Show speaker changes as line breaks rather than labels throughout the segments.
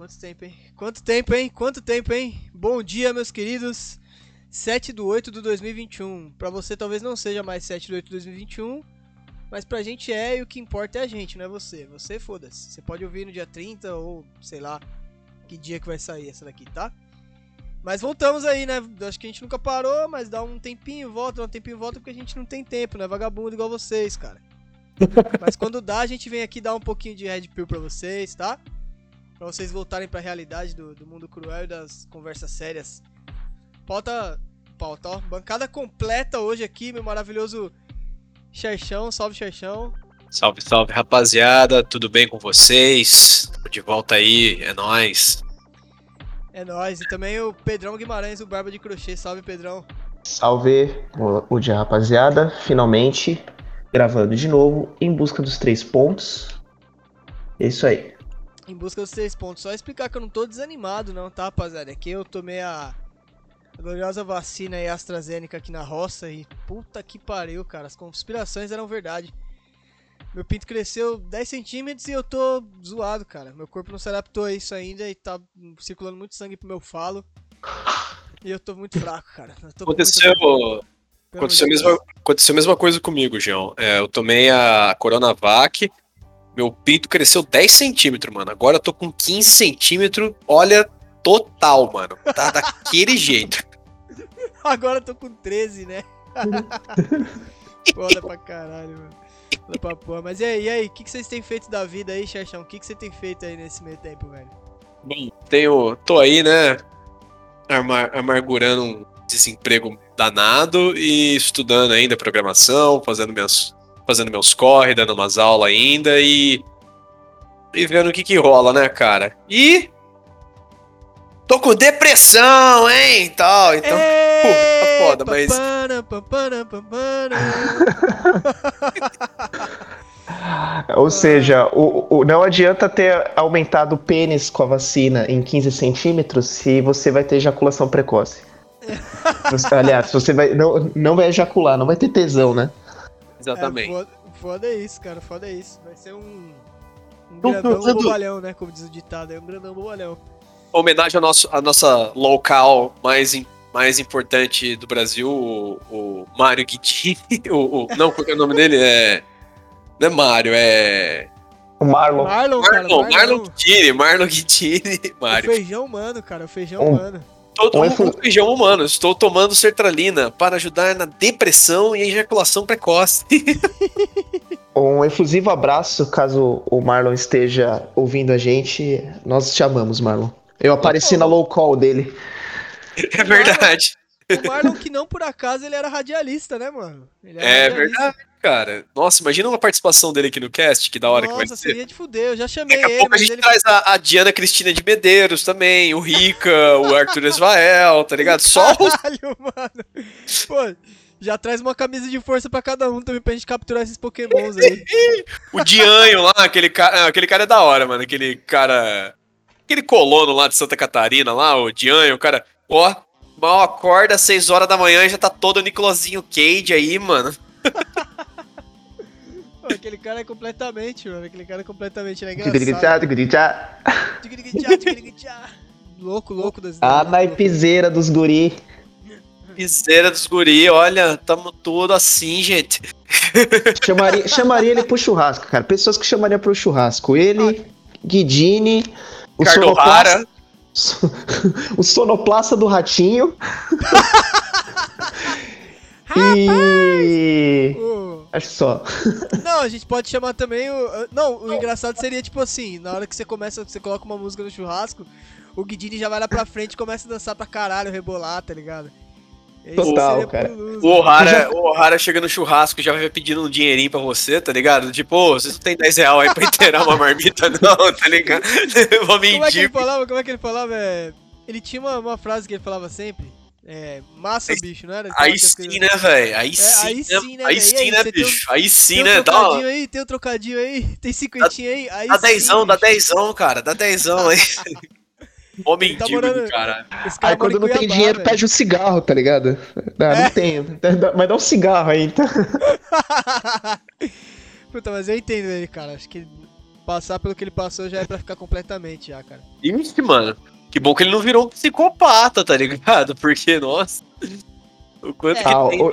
quanto tempo, hein? Quanto tempo, hein? Quanto tempo, hein? Bom dia, meus queridos. 7 do 8 do 2021. Pra você talvez não seja mais 7 do 8 do 2021, mas pra gente é e o que importa é a gente, não é você. Você foda-se. Você pode ouvir no dia 30 ou sei lá que dia que vai sair essa daqui, tá? Mas voltamos aí, né? Acho que a gente nunca parou, mas dá um tempinho, volta, dá um tempinho, volta, porque a gente não tem tempo, né? Vagabundo igual vocês, cara. mas quando dá, a gente vem aqui dar um pouquinho de Red Pill pra vocês, tá? Pra vocês voltarem pra realidade do, do mundo cruel e das conversas sérias. Pauta, pauta, ó. Bancada completa hoje aqui, meu maravilhoso Xerxão. Salve, Xerxão.
Salve, salve, rapaziada. Tudo bem com vocês? Tô de volta aí, é nóis.
É nóis. E também o Pedrão Guimarães, o Barba de Crochê. Salve, Pedrão.
Salve o, o dia, rapaziada. Finalmente gravando de novo em busca dos três pontos. É isso aí.
Em busca dos três pontos. Só explicar que eu não tô desanimado, não, tá, rapaziada? É que eu tomei a gloriosa vacina e AstraZeneca aqui na roça e puta que pariu, cara. As conspirações eram verdade. Meu pinto cresceu 10 centímetros e eu tô zoado, cara. Meu corpo não se adaptou a isso ainda e tá circulando muito sangue pro meu falo. E eu tô muito fraco, cara.
Aconteceu. Aconteceu a, mesma, aconteceu a mesma coisa comigo, João. É, eu tomei a Coronavac, meu pinto cresceu 10 centímetros, mano. Agora eu tô com 15 centímetros. Olha, total, mano. Tá daquele jeito.
Agora eu tô com 13, né? Foda pra caralho, mano. Foda pra porra. Mas e aí, e aí? O que, que vocês têm feito da vida aí, Xaxão? O que, que você tem feito aí nesse meio tempo, velho?
Bom, tenho. tô aí, né? Amar, amargurando um desemprego danado e estudando ainda programação, fazendo minhas fazendo meus corre, dando umas aulas ainda e. E vendo o que que rola, né, cara? E. Tô com depressão, hein? Tal, então. Ei, tá foda, mas.
Ou seja, o, o, não adianta ter aumentado o pênis com a vacina em 15 centímetros se você vai ter ejaculação precoce. Você, aliás, você vai, não, não vai ejacular, não vai ter tesão, né?
Exatamente. É,
foda, foda é isso, cara, foda é isso. Vai ser um, um grandão bobalhão, né? Como diz o ditado, é um grandão bobalhão.
Homenagem ao nosso, à nossa local mais, mais importante do Brasil, o, o Mário Guidini. O, o, não, qual é o nome dele? É. Não é Mário, é.
O Marlon.
Marlon,
cara, Marlon, Marlon Guidini, Marlon Guidini, Mário.
O feijão humano, cara, o feijão um, humano.
Estou tomando feijão humano. Estou tomando sertralina para ajudar na depressão e ejaculação precoce.
um efusivo abraço, caso o Marlon esteja ouvindo a gente. Nós te amamos, Marlon. Eu apareci na low call dele.
É verdade.
O Marlon, que não por acaso ele era radialista, né, mano?
é radialista. verdade, cara. Nossa, imagina uma participação dele aqui no cast, que da hora
Nossa,
que vai ser.
Nossa, seria de fuder, eu já chamei
Daqui a
ele.
pouco a gente
ele...
traz a, a, Diana Cristina de Medeiros também, o Rica, o Arthur Esvael, tá ligado? Só
Caralho, mano. Pô, já traz uma camisa de força pra cada um também pra gente capturar esses pokémons aí.
o Dianho lá, aquele cara, aquele cara é da hora, mano, aquele cara... Aquele colono lá de Santa Catarina lá, o Dianho, o cara... Ó, mal acorda às 6 horas da manhã e já tá todo o Nicolosinho Cage aí, mano.
Aquele cara é completamente, mano. Aquele cara é completamente é Louco, louco das
A naipizeira dos guri.
Piseira dos guri, olha, tamo tudo assim, gente.
Chamaria, chamaria ele pro churrasco, cara. Pessoas que chamariam pro churrasco. Ele, Guidini, o
Sonoplasta,
o sonoplasta do ratinho. e. Acho só.
Não, a gente pode chamar também o. Não, o engraçado seria tipo assim: na hora que você começa, você coloca uma música no churrasco, o Guidini já vai lá pra frente e começa a dançar pra caralho, rebolar, tá ligado?
Total, cara.
o O'Hara, já... o O'Hara chega no churrasco e já vai pedindo um dinheirinho pra você, tá ligado? Tipo, ô, vocês não tem 10 reais aí pra inteirar uma marmita, não, tá ligado? Vou mentir.
Como é que ele falava? Como é que ele falava? É... Ele tinha uma, uma frase que ele falava sempre. É, massa, aí, bicho, não era?
Aí sim, né, velho? Aí,
é,
sim,
aí sim, né?
Aí sim, né, bicho? Aí sim,
né?
Um
dá trocadinho aí, tem um trocadinho aí, tem cinquentinho aí. aí
dá dezão, dá dezão, cara, dá dezão aí. Homem tá morando, cara.
Aí quando não tem dinheiro, véio. pede um cigarro, tá ligado? Não, é. não tem. Mas dá um cigarro aí, então.
Puta, mas eu entendo ele, cara. Acho que Passar pelo que ele passou já é pra ficar completamente já, cara.
Ixi, mano. Que bom que ele não virou um psicopata, tá ligado? Porque, nossa. O quanto
É,
que
Ah,
tem.
o-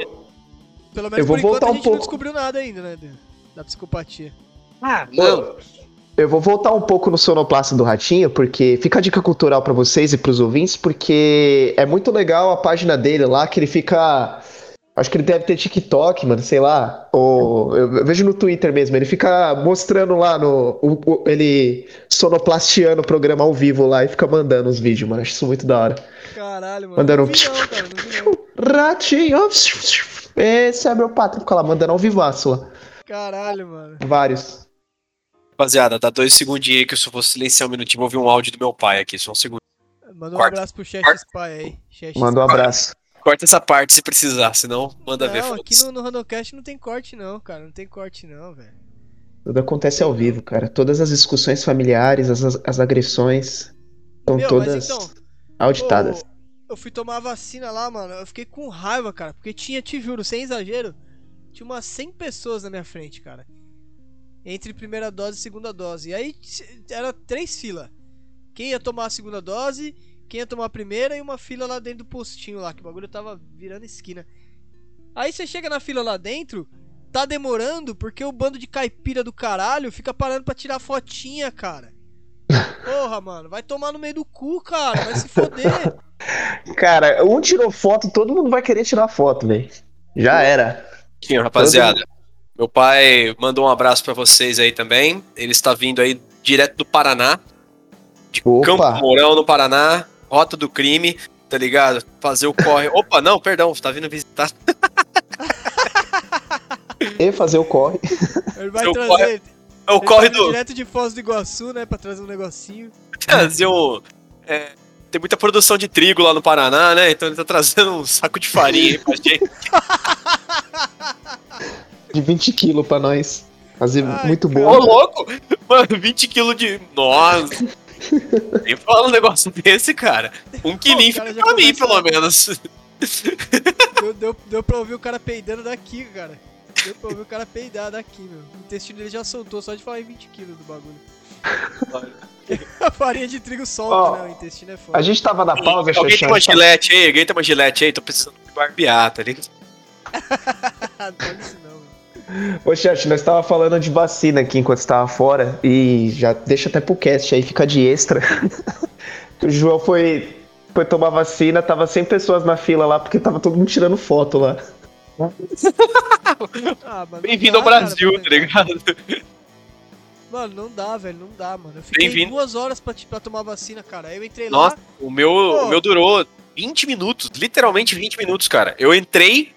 Pelo menos
Eu vou
por enquanto
voltar
a
um
gente não
pouco.
descobriu nada ainda, né? da- Da psicopatia.
Ah, não.
Eu vou voltar um pouco no sonoplasta do Ratinho, porque fica a dica cultural pra vocês e pros ouvintes, porque é muito legal a página dele lá, que ele fica. Acho que ele deve ter TikTok, mano, sei lá. Ou eu vejo no Twitter mesmo, ele fica mostrando lá no. o- o- ele sonoplastiando o programa ao vivo lá e fica mandando os vídeos, mano. Acho isso muito da hora.
Caralho, mano.
Mandando
Não vi não, cara, não vi não.
Ratinho! Esse é meu patrão, fica lá mandando ao vivaço lá.
Caralho, mano.
Vários.
Rapaziada, dá dois segundinhos aí que eu só vou silenciar um minutinho. Vou ouvir um áudio do meu pai aqui, só um segundo.
Manda um
Corta.
abraço pro Chef
Corta.
Spy aí. Chef
Manda um abraço.
Corta essa parte se precisar, senão manda ver.
Não, aqui no, no Randocast não tem corte não, cara. Não tem corte não, velho.
Tudo acontece ao vivo, cara. Todas as discussões familiares, as, as agressões, são
Meu,
todas
então,
auditadas.
Ô, eu fui tomar a vacina lá, mano. Eu fiquei com raiva, cara. Porque tinha, te juro, sem exagero, tinha umas 100 pessoas na minha frente, cara. Entre primeira dose e segunda dose. E aí era três filas. Quem ia tomar a segunda dose, quem ia tomar a primeira e uma fila lá dentro do postinho lá, que o bagulho tava virando esquina. Aí você chega na fila lá dentro, tá demorando porque o bando de caipira do caralho fica parando pra tirar fotinha, cara. Porra, mano, vai tomar no meio do cu, cara, vai se foder.
Cara, um tirou foto, todo mundo vai querer tirar foto, velho. Já era.
Aqui, rapaziada. Meu pai mandou um abraço pra vocês aí também. Ele está vindo aí direto do Paraná, de
Opa.
Campo Mourão, no Paraná, rota do crime, tá ligado? Fazer o corre. Opa, não, perdão, tá vindo visitar.
E fazer o corre.
Ele vai
Seu
trazer.
corre- É o corre do.
Direto de Foz do Iguaçu, né? Pra trazer um negocinho.
Trazer um. é, tem muita produção de trigo lá no Paraná, né? Então ele tá trazendo um saco de farinha aí pra gente.
De 20 quilos pra nós. Fazer
Ai,
muito
Ô,
bom.
louco! Mano, 20 quilos de. Nossa! Nem fala um negócio desse, cara. Um quilinho fica pra mim, pelo menos.
Deu, deu, deu pra ouvir o cara peidando daqui, cara. Deu pra ouvir o cara peidar daqui, meu. O intestino dele já soltou só de falar em 20 quilos do bagulho. A farinha de trigo solta,
Ó,
né? O intestino é foda.
A gente tava na pausa,
Alguém tem uma gilete aí? Alguém tem uma gilete aí? Tô precisando de barbear, tá ligado?
não
Ô, chat, nós tava falando de vacina aqui enquanto estava fora. E já deixa até pro cast aí, fica de extra. o João foi, foi tomar vacina, tava 100 pessoas na fila lá, porque tava todo mundo tirando foto lá.
Ah,
Bem-vindo ao
cara,
Brasil,
pra
tá ligado?
Mano, não dá, velho, não dá, mano. Eu fiquei duas horas pra, pra tomar vacina, cara. Aí eu entrei
Nossa,
lá.
o meu,
Pô.
o meu durou 20 minutos, literalmente 20 minutos, cara. Eu entrei,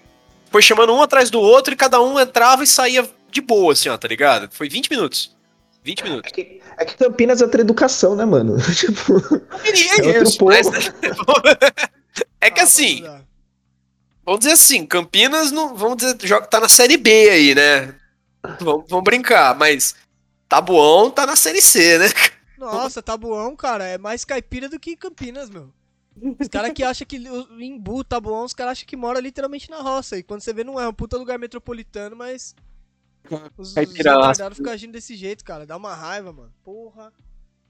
foi chamando um atrás do outro e cada um entrava e saía de boa, assim, ó, tá ligado? Foi 20 minutos. 20
É
minutos.
que, é que Campinas é outra educação, né, mano? tipo,
queria
É outro
isso,
povo.
mas... é que
Ah,
assim,
dá.
vamos dizer assim, Campinas, não, vamos dizer, joga- tá na Série B aí, né? Vamos, vamos brincar, mas Tabuão tá na Série C, né?
Nossa, Tabuão, cara, é mais caipira do que Campinas, meu. Os caras que acham que o- em Bu, Tabuão, os caras acham que mora literalmente na roça. E quando você vê, não é um puta lugar metropolitano, mas. Os, os retardados ficam agindo desse jeito, cara. Dá uma raiva, mano. Porra.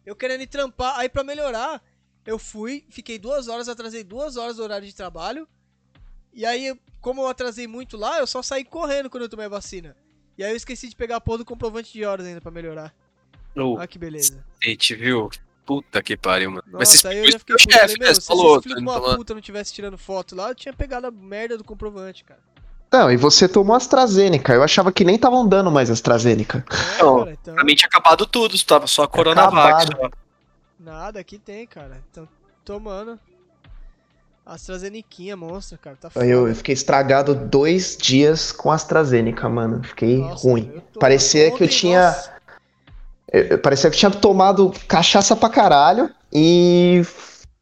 Eu querendo ir trampar. Aí pra melhorar, eu fui, fiquei duas horas, atrasei duas horas do horário de trabalho. E aí, como eu atrasei muito lá, eu só saí correndo quando eu tomei a vacina. E aí eu esqueci de pegar a porra do comprovante de horas ainda pra melhorar.
O
Olha que beleza.
cacete, viu? Puta que pariu, mano. mas
Nossa,
você
aí eu
explicou
já
isso pro
fiquei puto.
chefe,
Falei,
né?
meu, se
falou.
esse filho de
tá
uma
falando.
puta não tivesse tirando foto lá, eu tinha pegado a merda do comprovante, cara.
Não, e você tomou AstraZeneca. Eu achava que nem estavam dando mais AstraZeneca.
É,
Não,
cara, então,
Pra mim tinha acabado tudo, tava só a Coronavac. Só.
nada aqui tem, cara. Então, tomando. AstraZenequinha, monstro, cara, tá foda.
Eu, eu fiquei estragado dois dias com AstraZeneca, mano. Fiquei
Nossa,
ruim. Parecia que eu tinha-
nossa,
parecia que tinha tomado cachaça pra caralho e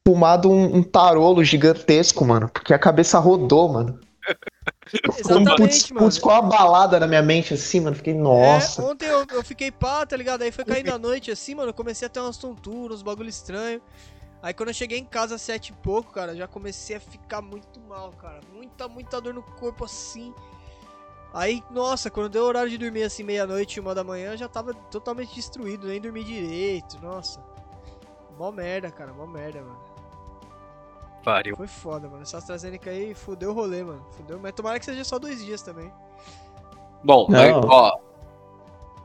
fumado um, um tarolo gigantesco, mano. Porque a cabeça rodou, mano. Ficou um putz, putz, ficou uma balada na minha mente assim, mano. Fiquei, nossa.
É, ontem eu, eu fiquei pá, tá ligado? Aí foi caindo a noite assim, mano. Eu comecei a ter umas tonturas, uns bagulho estranho. Aí quando eu cheguei em casa às sete e pouco, cara, já comecei a ficar muito mal, cara. Muita, muita dor no corpo assim. Aí, nossa, quando deu o horário de dormir assim, meia-noite, uma da manhã, eu já tava totalmente destruído, nem dormi direito, nossa. Mó merda, cara, mó merda, mano.
Pariu.
Foi foda, mano. Essa AstraZeneca aí fudeu o rolê, mano. Fudeu, mas tomara que seja só dois dias também.
Bom,
Não.
aí, ó.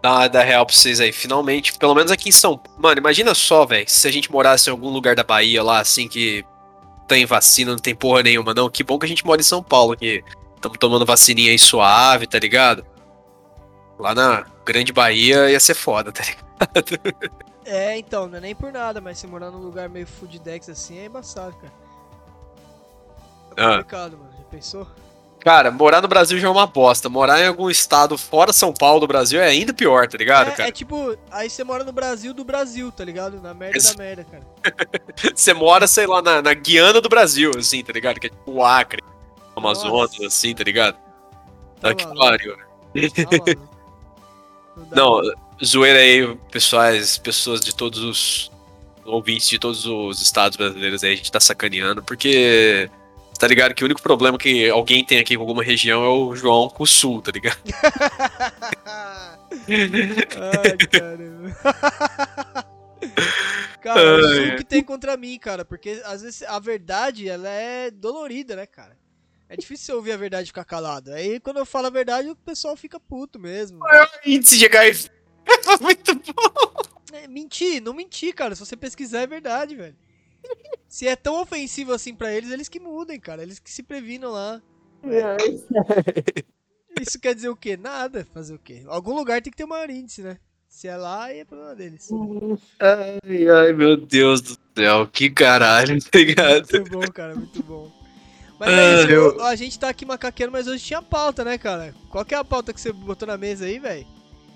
Dá, dá real pra vocês aí. Finalmente, pelo menos aqui em São Mano, imagina só, velho. Se a gente morasse em algum lugar da Bahia lá, assim, que tem vacina, não tem porra nenhuma, não. Que bom que a gente mora em São Paulo, que estamos tomando vacininha aí suave, tá ligado? Lá na Grande Bahia ia ser foda, tá ligado?
É, então, não é nem por nada, mas se morar num lugar meio fooddex assim é embaçado, cara. É
Ah.
complicado, mano. Já pensou?
Cara, morar no Brasil já é uma bosta. Morar em algum estado fora São Paulo do Brasil é ainda pior, tá ligado,
é,
cara?
é tipo, aí você mora no Brasil do Brasil, tá ligado? Na merda
Ex-
da merda, cara.
Você mora, sei lá, na, na Guiana do Brasil, assim, tá ligado? Que é tipo o Acre, Amazonas, assim, tá ligado?
Tá
Ah, que pariu.
tá
Não, zoeira aí, pessoais, pessoas de todos os ouvintes de todos os estados brasileiros aí, a gente tá sacaneando, porque tá ligado que o único problema que alguém tem aqui com alguma região é o João com o sul, tá ligado?
Ai, caramba. cara, o
Ai,
que tem contra mim, cara, porque às vezes a verdade, ela é dolorida, né, cara? É difícil você ouvir a verdade e ficar calado. Aí quando eu falo a verdade, o pessoal fica puto mesmo.
Índice de HIV. Muito bom.
É, mentir, não mentir, cara. Se você pesquisar, é verdade, velho. Se é tão ofensivo assim pra eles, eles que mudem, cara. Eles que se previnam lá. Isso quer dizer o quê? Nada. Fazer o quê? Algum lugar tem que ter maior índice, né? Se é lá, aí é problema deles.
Ai, ai, meu Deus do céu, que caralho, tá ligado?
Muito bom, cara, muito bom. Mas é isso,
Ah, eu-
a gente tá aqui macaqueando, mas hoje tinha pauta, né, cara? Qual que é a pauta que você botou na mesa aí, velho?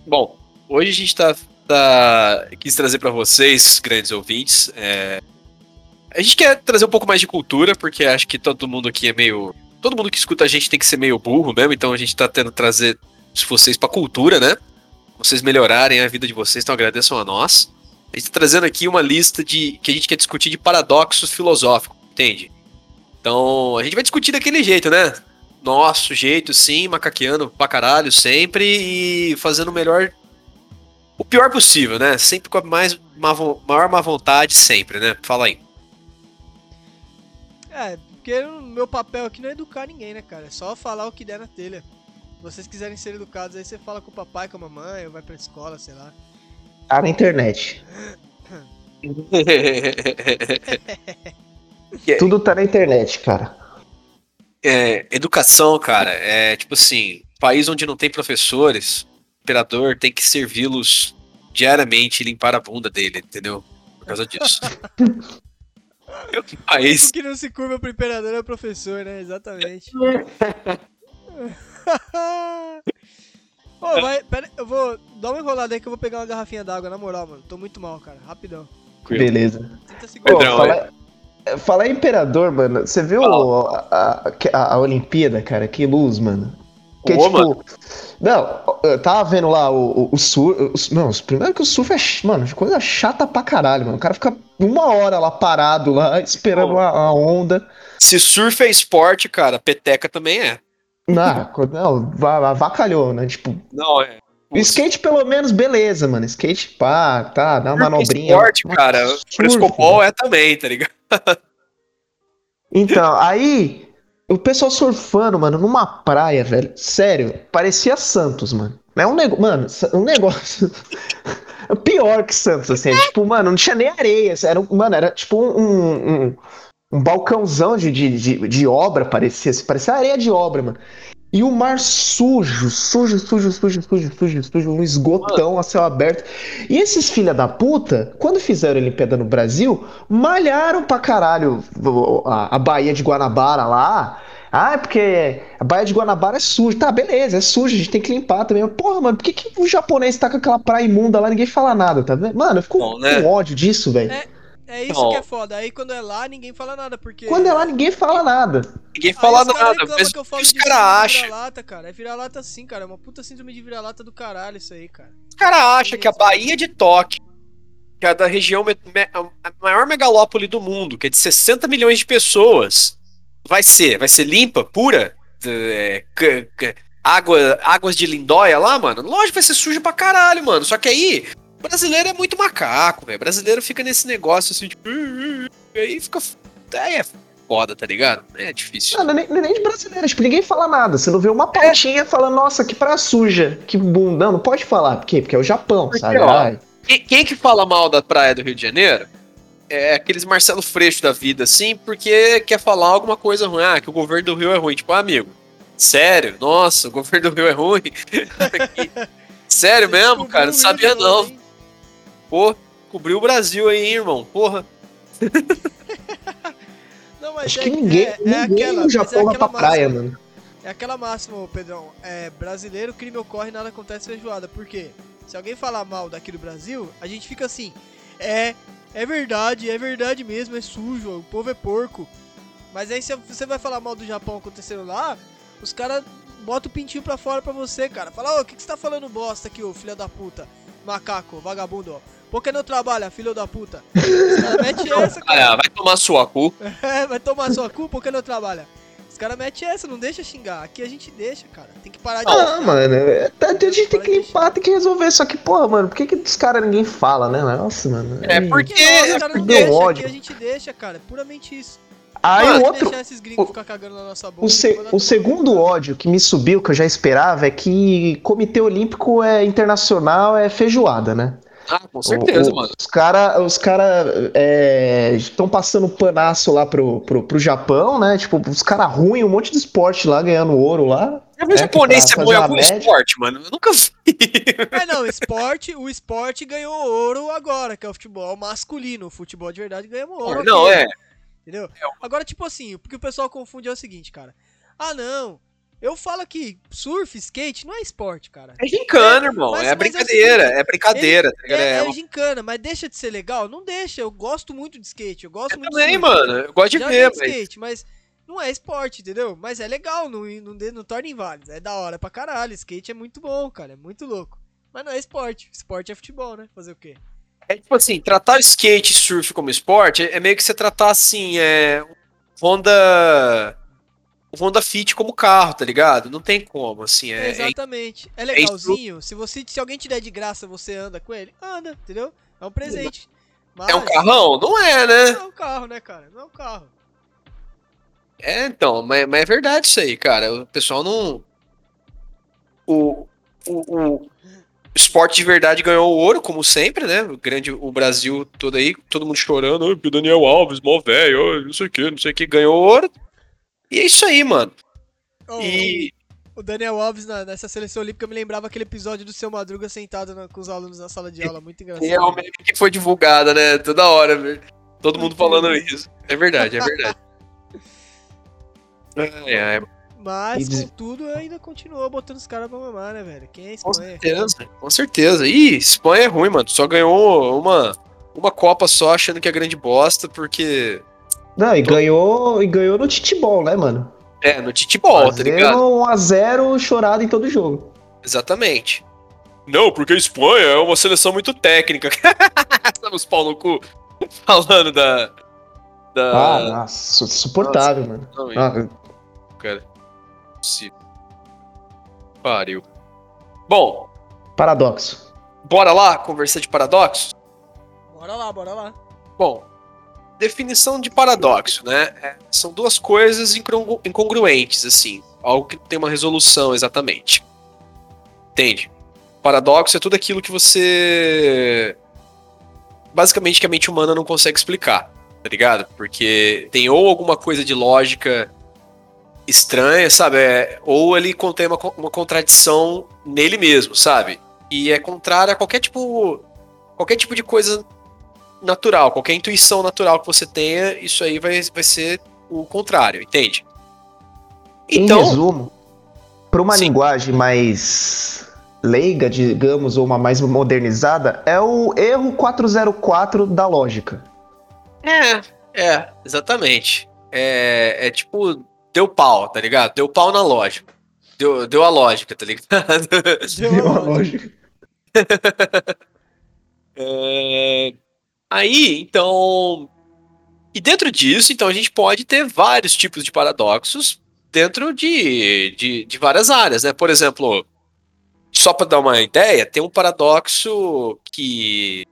Bom, hoje a gente tá, tá- quis trazer pra vocês, grandes ouvintes, é, a gente quer trazer um pouco mais de cultura, porque acho que todo mundo aqui é meio, todo mundo que escuta a gente tem que ser meio burro mesmo, então a gente tá tendo trazer vocês pra cultura, né? Vocês melhorarem a vida de vocês, então agradeçam a nós. A gente tá trazendo aqui uma lista de que a gente quer discutir de paradoxos filosóficos, entende? Então, a gente vai discutir daquele jeito, né? Nosso jeito, sim, macaqueando pra caralho sempre e fazendo o melhor. O pior possível, né? Sempre com a mais, má maior má vontade, sempre, né? Fala aí.
É, porque o meu papel aqui não é educar ninguém, né, cara? É só falar o que der na telha. Se vocês quiserem ser educados, aí você fala com o papai, com a mamãe, ou vai pra escola, sei lá.
Tá na internet. Tudo tá na internet, cara.
É, educação, cara, é tipo assim: país onde não tem professores, o imperador tem que servi-los diariamente e limpar a bunda dele, entendeu? Por causa disso.
O
país.
que não se curva pro imperador é o professor, né? Exatamente. Ô, vai, pera, eu vou dar uma enrolada aí que eu vou pegar uma garrafinha d'água, na moral, mano. Tô muito mal, cara. Rapidão.
Beleza.
30 segundos.
Pô,
Pedrão,
falar, falar em imperador, mano, você viu a, a, a- a Olimpíada, cara? Que luz, mano. Que
Ô,
tipo.
mano.
Não, eu tava vendo lá o, o, o surf. não, primeiro que o surf é, mano, coisa chata pra caralho, mano. O cara fica uma hora lá parado, lá, esperando a, a onda.
Se surf é esporte, cara, peteca também é.
Não, não, va- avacalhou, né? Tipo,
Não, é.
o skate pelo menos, beleza, mano. Skate, pá, tá, dá uma manobrinha.
Esporte, cara.
surf,
Frescobol é também, tá ligado?
Então, aí, o pessoal surfando, mano, numa praia, velho. Sério, parecia Santos, mano. É um negócio. Mano, um negócio. Pior que Santos, assim. Tipo, mano, não tinha nem areia. Era, mano, era tipo um. um, um balcãozão de, de, de, de obra, parecia. assim, Parecia areia de obra, mano. E o mar sujo, sujo, sujo, sujo, sujo, sujo, sujo, um esgotão a céu aberto. E esses filha da puta, quando fizeram a Olimpíada no Brasil, malharam pra caralho o- a, a Baía de Guanabara lá. Ah, é porque a Baía de Guanabara é suja. Tá, beleza, é suja, a gente tem que limpar também. Porra, mano, por que, que o japonês tá com aquela praia imunda lá e ninguém fala nada, tá vendo? Mano, eu fico
Bom, né?
com ódio disso, velho.
É isso
Não.
que é foda. Aí quando é lá, ninguém fala nada, porque.
Quando é lá, ninguém fala nada.
Ninguém fala nada,
reclamam
mas
que eu
o
falo
que os
de
acham?
vira-lata, cara. É vira-lata sim, cara. É uma puta síndrome de vira-lata do caralho isso aí, cara.
Os caras acham que a Baía de Tóquio, que é da região, me- me- a maior megalópole do mundo, que é de 60 milhões de pessoas, vai ser, vai ser limpa, pura, é, água, águas de lindóia lá, mano, lógico vai ser suja pra caralho, mano. Só que aí, brasileiro é muito macaco, velho. Brasileiro fica nesse negócio assim, tipo, aí fica. Aí é foda, tá ligado? É difícil.
Não, não é nem, é nem de brasileiro, tipo, ninguém fala nada. Você não vê uma pautinha falando, nossa, que praia suja, que bunda. Não, não pode falar. Por quê? Porque é o Japão,
Porque,
sabe?
ó, Quem, quem que fala mal da praia do Rio de Janeiro é aqueles Marcelo Freixo da vida, assim, porque quer falar alguma coisa ruim. Ah, que o governo do Rio é ruim. Tipo, ah, amigo, sério? Nossa, o governo do Rio é ruim? sério mesmo, cara? Não sabia não. Pô, cobriu o Brasil aí, hein, irmão. Porra.
Não, mas
acho
é,
que ninguém,
é, é
ninguém
aquela,
no Japão
é
vai pra
aquela
praia,
máxima.
mano.
É aquela máxima, ô, Pedrão. É, brasileiro, crime ocorre, nada acontece feijoada. Por quê? Se alguém falar mal daqui do Brasil, a gente fica assim. É, é verdade, é verdade mesmo, é sujo, o povo é porco. Mas aí se você vai falar mal do Japão acontecendo lá, os caras botam o pintinho pra fora pra você, cara. Fala, ô, o que, que você tá falando bosta aqui, ô filho da puta? Macaco, vagabundo, ó. Por que não trabalha, filho da puta? Os caras metem essa, cara.
Ah, vai tomar sua cu.
É, vai tomar sua culpa porque não trabalha. Os caras metem essa, não deixa xingar. Aqui a gente deixa, cara. Tem que parar de.
Ah, mano, é, tá- a gente tem que limpar, tem que resolver. Só que, porra, mano, por que que dos caras ninguém fala, né? Nossa, mano.
É, porque-
Porque os caras não deixam,
ódio.
aqui a gente deixa, cara. É puramente isso.
Aí o
que
outro, o- se- o segundo ódio que me subiu, que eu já esperava, é que Comitê Olímpico é internacional, é feijoada, né?
Ah, com certeza,
O- o-
mano.
Os caras os cara, estão passando panaço lá pro, pro, pro Japão, né? Tipo, os caras ruins, um monte de esporte lá, ganhando ouro lá.
Já viu
É,
japonês ser bom em algum
média.
esporte, mano? Eu nunca vi.
É, não, esporte, o esporte ganhou ouro agora, que é o futebol masculino. O futebol de verdade ganhamos ouro.
Não,
ok,
é.
Entendeu? Agora, tipo assim, o que o pessoal confunde é o seguinte, cara. Ah, não. Eu falo que surf, skate não é esporte, cara.
É gincana,
É,
irmão.
mas-
é
mas é
brincadeira.
seguinte,
É brincadeira, tá ligado?
É,
É,
é
uma-
gincana, mas deixa de ser legal? Não deixa. Eu gosto muito de skate. Eu gosto
Eu
muito
também,
de surf.
mano. Eu gosto de
Já
ver, mas.
skate, mas não é esporte, entendeu? Mas é legal, não, não, não torna inválido. É da hora pra caralho. Skate é muito bom, cara. É muito louco. Mas não é esporte. Esporte é futebol, né? Fazer o quê?
É tipo assim, tratar o skate e surf como esporte é meio que você tratar assim, é. Honda. O Honda Fit como carro, tá ligado? Não tem como, assim. É, é-
Exatamente. É, legalzinho. Se você, se alguém te der de graça, você anda com ele, anda, entendeu? É um presente. Mas
é um carrão? Não é, né?
Não é um carro, né, cara? Não é um carro.
É, então, mas, mas é verdade isso aí, cara. O pessoal não. O, o, o esporte de verdade ganhou ouro, como sempre, né? O grande, o Brasil todo aí, todo mundo chorando, "Ai, porque o Daniel Alves, mó velho, não sei o que, não sei o que, ganhou ouro. E é isso aí, mano.
Oh,
E.
O Daniel Alves na- nessa seleção olímpica me lembrava aquele episódio do seu Madruga sentado na- com os alunos na sala de aula. Muito engraçado.
E é o meme que foi divulgada, né? Toda hora, velho. Todo mundo falando isso. É verdade, é verdade. Ai, ai,
Mas,
E
contudo, ainda continuou botando os caras pra mamar, né, velho? Quem é
com
Espanha?
certeza, com certeza. Ih, Espanha é ruim, mano. Só ganhou uma, uma Copa só achando que é grande bosta, porque.
Não, e ganhou, e ganhou no titibol, né, mano?
É, no titebol, tá ligado?
Fazendo 1x0 chorado em todo jogo.
Exatamente. Não, porque a Espanha é uma seleção muito técnica. Sabe os pau no cu falando da. Da.
Ah, nossa, insuportável, mano.
não,
Ah,
cara. Possível. Pariu. Bom,
paradoxo.
bora lá conversar de paradoxos?
Bora lá, bora lá.
Bom, definição de paradoxo, né? É, são duas coisas incongru- incongruentes, assim. Algo que tem uma resolução exatamente. Entende? Paradoxo é tudo aquilo que você. Basicamente que a mente humana não consegue explicar, tá ligado? Porque tem ou alguma coisa de lógica estranha, sabe? É, ou ele contém uma, uma contradição nele mesmo, sabe? E é contrário a qualquer tipo. Qualquer tipo de coisa natural, qualquer intuição natural que você tenha, isso aí vai, vai ser o contrário, entende?
Em
Então,
resumo, para uma
Sim.
linguagem mais leiga, digamos, ou uma mais modernizada, é o erro 404 da lógica.
é, é, exatamente. É, é tipo, deu pau, tá ligado? Deu pau na lógica. Deu, deu a lógica, tá ligado?
Deu a lógica.
É, Aí, então. E dentro disso, então, a gente pode ter vários tipos de paradoxos, dentro de, de, de várias áreas, né? Por exemplo, só para dar uma ideia, tem um paradoxo que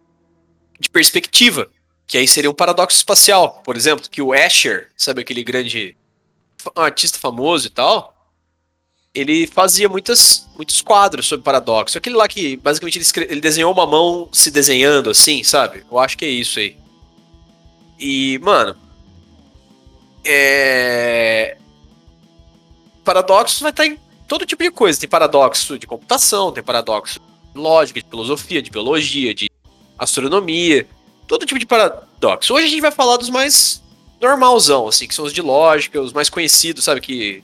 de perspectiva, que aí seria um paradoxo espacial, por exemplo, que o Escher, sabe aquele grande artista famoso e tal, ele fazia muitas, muitos quadros sobre paradoxo. Aquele lá que basicamente ele, ele desenhou uma mão se desenhando assim, sabe? Eu acho que é isso aí. E, mano, é... Paradoxos vai estar em todo tipo de coisa. Tem paradoxo de computação, tem paradoxo de lógica, de filosofia, de biologia, de astronomia, todo tipo de paradoxo. Hoje a gente vai falar dos mais normalzão, assim, que são os de lógica, os mais conhecidos, sabe? Que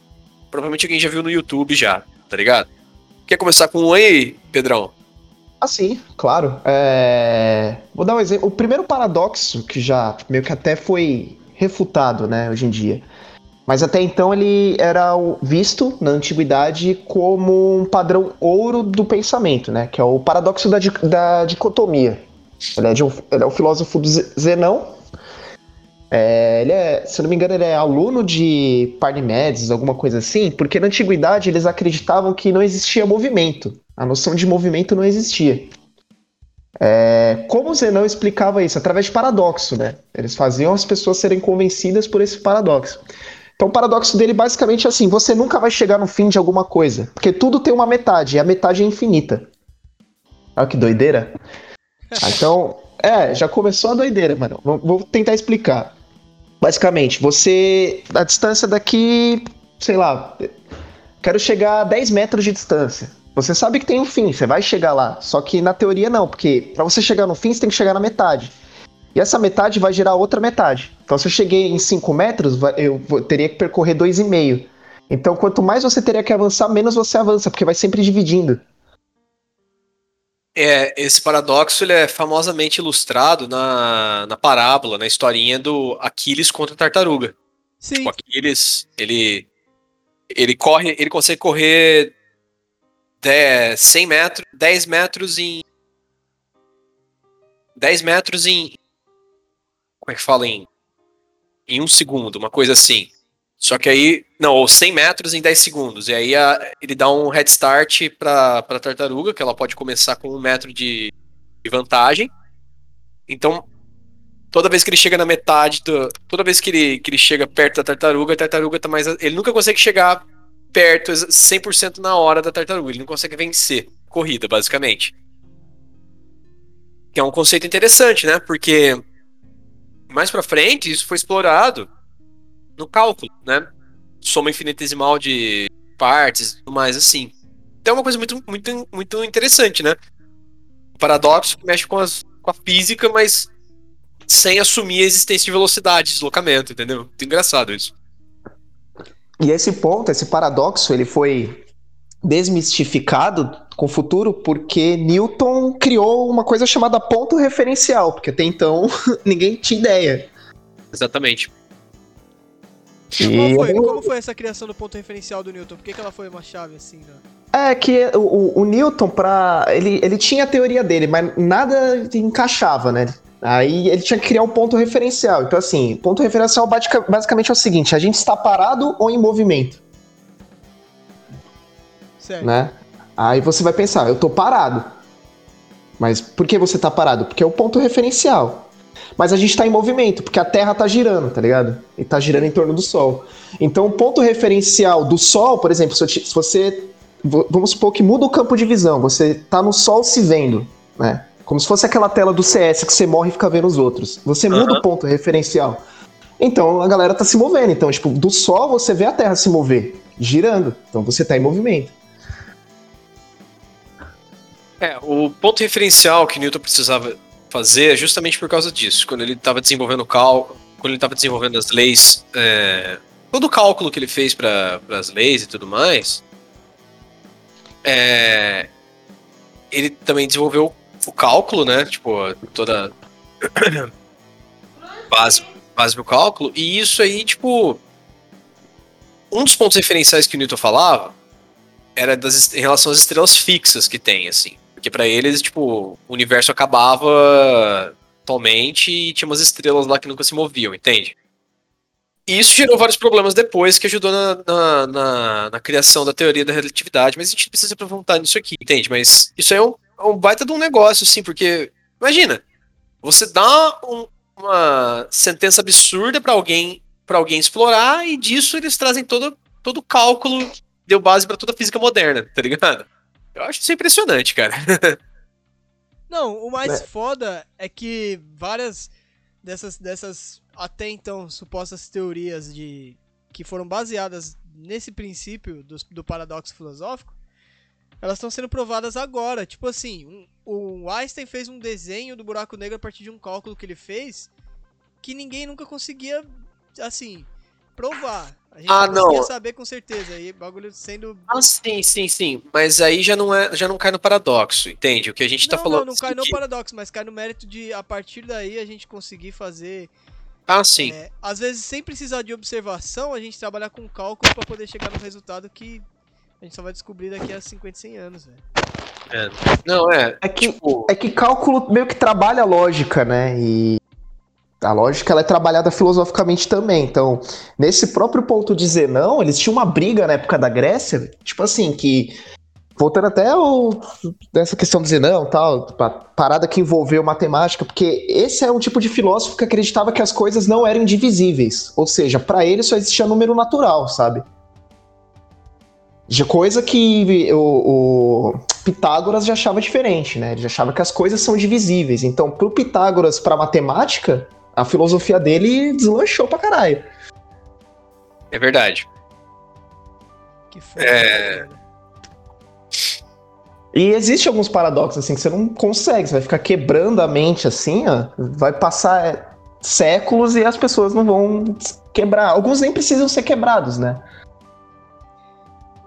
provavelmente alguém já viu no YouTube já, tá ligado? Quer começar com um aí, Pedrão?
Ah, sim, claro. É... Vou dar um exemplo. O primeiro paradoxo, que já meio que até foi refutado, né, hoje em dia. Mas até então ele era visto na antiguidade como um padrão ouro do pensamento, né? Que é o paradoxo da, da dicotomia. Ele é, um, ele é filósofo do Zenão. É, ele é, se não me engano, ele é aluno de Parmenides, alguma coisa assim, porque na antiguidade eles acreditavam que não existia movimento. A noção de movimento não existia. É, como Zenão explicava isso? Através de paradoxo, né? Eles faziam as pessoas serem convencidas por esse paradoxo. Então o paradoxo dele basicamente é assim: você nunca vai chegar no fim de alguma coisa, porque tudo tem uma metade, e a metade é infinita. Olha que doideira. Ah, então, é, já começou a doideira, mano. Vou tentar explicar. Basicamente, você. A distância daqui, sei lá, quero chegar a 10 metros de distância. Você sabe que tem um fim, você vai chegar lá. Só que na teoria não, porque para você chegar no fim, você tem que chegar na metade. E essa metade vai gerar outra metade. Então, se eu cheguei em 5 metros, eu teria que percorrer 2,5. Então, quanto mais você teria que avançar, menos você avança, porque vai sempre dividindo.
É, esse paradoxo ele é famosamente ilustrado na, na parábola, na historinha do Aquiles contra a tartaruga. Sim. Tipo, Aquiles, ele, ele corre, ele consegue correr 10, 100 metros, 10 metros em 10 metros em como é que fala em em um segundo, uma coisa assim. Só que aí, não, ou 100 metros em 10 segundos. E aí a, ele dá um head start pra, pra tartaruga, que ela pode começar com um metro de, de vantagem. Então, toda vez que ele chega na metade, do, toda vez que ele, que ele chega perto da tartaruga, a tartaruga tá mais. Ele nunca consegue chegar perto 100% na hora da tartaruga. Ele não consegue vencer corrida, basicamente. Que é um conceito interessante, né? Porque mais pra frente isso foi explorado no cálculo, né? Soma infinitesimal de partes e tudo mais assim. Então é uma coisa muito, muito, muito interessante, né? Um paradoxo que mexe com, as, com a física, mas sem assumir a existência de velocidade, de deslocamento, entendeu? Muito engraçado isso.
E esse ponto, esse paradoxo, ele foi desmistificado com o futuro porque Newton criou uma coisa chamada ponto referencial, porque até então ninguém tinha ideia.
Exatamente.
Como foi, como foi essa criação do ponto referencial do Newton? Por que, que ela foi uma chave assim? Né?
É que o, o Newton, pra, ele, ele tinha a teoria dele, mas nada encaixava, né? Aí ele tinha que criar um ponto referencial. Então, assim, ponto referencial basicamente é o seguinte: a gente está parado ou em movimento? Certo. Né? Aí você vai pensar, eu tô parado. Mas por que você tá parado? Porque é o ponto referencial. Mas a gente está em movimento, porque a Terra está girando, tá ligado? E está girando em torno do Sol. Então, o ponto referencial do Sol, por exemplo, se você. Vamos supor que muda o campo de visão, você está no Sol se vendo, né? Como se fosse aquela tela do CS que você morre e fica vendo os outros. Você muda uhum. o ponto referencial. Então a galera tá se movendo. Então, tipo, do Sol você vê a Terra se mover, girando. Então você tá em movimento.
É, o ponto referencial que Newton precisava fazer justamente por causa disso. Quando ele estava desenvolvendo o cálculo, quando ele estava desenvolvendo as leis, é, todo o cálculo que ele fez para as leis e tudo mais, é, ele também desenvolveu o cálculo, né? Tipo, toda base, base do cálculo. E isso aí, tipo, um dos pontos referenciais que o Newton falava era das, em relação às estrelas fixas que tem, assim. Porque para eles, tipo, o universo acabava totalmente e tinha umas estrelas lá que nunca se moviam, entende? E isso gerou vários problemas depois, que ajudou na, na, na, na criação da teoria da relatividade, mas a gente precisa se aprofundar nisso aqui, entende? Mas isso aí é um, é um baita de um negócio, assim, porque, imagina, você dá um, uma sentença absurda para alguém para alguém explorar, e disso eles trazem todo, todo o cálculo que deu base para toda a física moderna, tá ligado? Eu acho isso impressionante, cara.
Não, o mais
É.
foda é que várias dessas, dessas até então supostas teorias de que foram baseadas nesse princípio do, do paradoxo filosófico, elas estão sendo provadas agora. Tipo assim, um- o Einstein fez um desenho do buraco negro a partir de um cálculo que ele fez que ninguém nunca conseguia, assim, provar. A gente
Ah,
não
não.
saber com certeza. E bagulho sendo.
Ah, sim, sim, sim. Mas aí já não, é, já não cai no paradoxo, entende? O que a gente tá
não,
falando.
não, não cai no paradoxo, mas cai no mérito de, a partir daí, a gente conseguir fazer
Ah, sim.
É, às vezes, sem precisar de observação, a gente trabalhar com cálculo pra poder chegar no resultado que a gente só vai descobrir daqui a 50, 100 anos, velho.
Não, é.
É que,
Tipo,
é que cálculo meio que trabalha a lógica, né? E a lógica ela é trabalhada filosoficamente também. Então, nesse próprio ponto de Zenão, eles tinham uma briga na época da Grécia, tipo assim, que. Voltando até o, dessa questão do Zenão tal, parada que envolveu matemática, porque esse é um tipo de filósofo que acreditava que as coisas não eram indivisíveis. Ou seja, pra ele só existia número natural, sabe? De coisa que o, o Pitágoras já achava diferente, né? Ele já achava que as coisas são divisíveis. Então, pro Pitágoras, pra matemática, a filosofia dele deslanchou pra caralho.
é verdade.
Que foda.
É.
E existe alguns paradoxos, assim, que você não consegue. Você vai ficar quebrando a mente, assim, ó. Vai passar é, séculos e as pessoas não vão quebrar. Alguns nem precisam ser quebrados, né?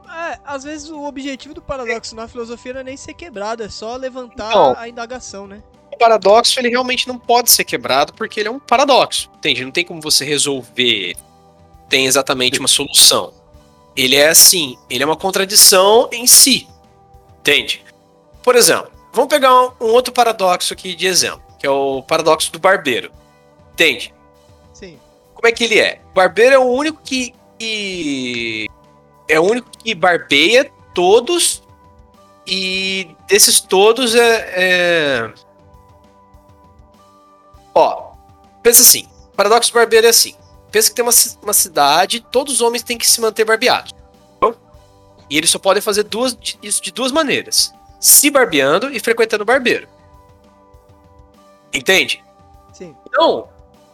É, às vezes o objetivo do paradoxo na filosofia não é nem ser quebrado, é só levantar
Não.
a indagação, né?
Paradoxo, ele realmente não pode ser quebrado porque ele é um paradoxo, entende? Não tem como você resolver, tem exatamente uma solução. Ele é assim, ele é uma contradição em si, entende? Por exemplo, vamos pegar um, um outro paradoxo aqui de exemplo, que é o paradoxo do barbeiro, entende?
Sim.
Como é que ele é? O barbeiro é o único que, que é o único que barbeia todos e desses todos é, é... ó pensa assim paradoxo do barbeiro é assim pensa que tem uma, uma cidade todos os homens têm que se manter barbeados e eles só podem fazer duas, isso de duas maneiras se barbeando e frequentando o barbeiro entende
Sim.
então,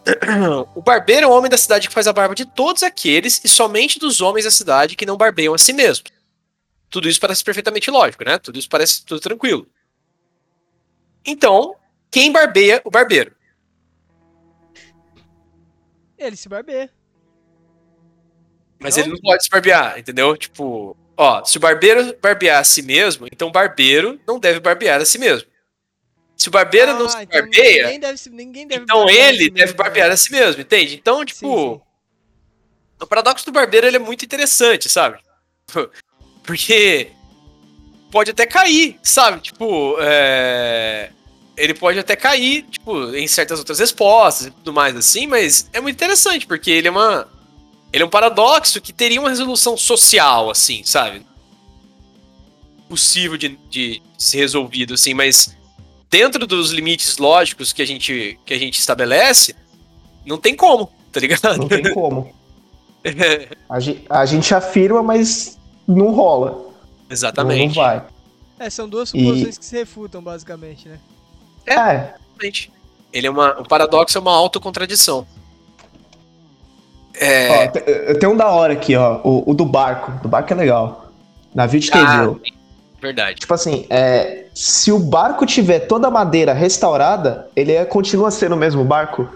o barbeiro é o homem da cidade que faz a barba de todos aqueles e somente dos homens da cidade que não barbeiam a si mesmos. Tudo isso parece perfeitamente lógico, né? Tudo isso parece tudo tranquilo. Então, quem barbeia o barbeiro?
Ele se barbeia.
Mas
Não?
ele não pode se barbear, entendeu? Tipo, ó, se o barbeiro barbear a si mesmo, então o barbeiro não deve barbear a si mesmo. Se o barbeiro não
Ah,
se
então
barbeia,
Ninguém deve, ninguém deve
então ele
si
deve barbear
né?
a si mesmo, entende? Então,
Sim,
tipo,
sim.
o paradoxo do barbeiro ele é muito interessante, sabe? Porque pode até cair, sabe? Tipo, é... ele pode até cair, tipo, em certas outras respostas e tudo mais assim, mas é muito interessante, porque ele é uma. Ele é um paradoxo que teria uma resolução social, assim, sabe? Possível de, de ser resolvido, assim, mas dentro dos limites lógicos que a gente, que a gente estabelece, não tem como, tá ligado?
Não tem como. A, ge- a gente afirma, mas não rola. Não, não
Exatamente.
vai.
É, são duas
E-
suposições que se refutam, basicamente, né?
É,
Exatamente. Ele é uma, o paradoxo é uma autocontradição. É,
ó, te- eu tenho um da hora aqui, ó. O, o do barco. Do barco é legal. Navio de
Ah, verdade.
Tipo assim, é, se o barco tiver toda a madeira restaurada, ele é- continua sendo o mesmo barco?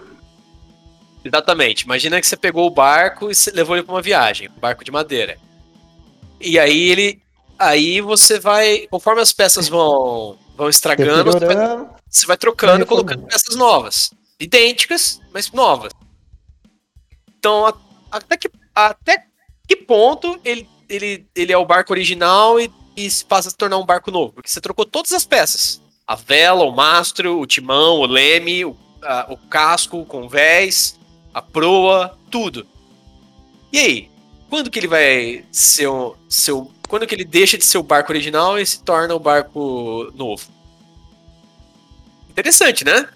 Exatamente. Imagina que você pegou o barco e levou ele pra uma viagem, um barco de madeira. E aí ele. Aí você vai. Conforme as peças vão, vão estragando, vai. Você vai trocando,
vai
colocando peças novas. Idênticas, mas novas. Então, até que, até que ponto ele, ele, ele é o barco original e, e se passa a se tornar um barco novo? Porque você trocou todas as peças. A vela, o mastro, o timão, o leme, o, a- o casco, o convés, a proa, tudo. E aí? Quando que ele vai ser um, seu. Quando que ele deixa de ser o barco original e se torna o barco novo? Interessante, né?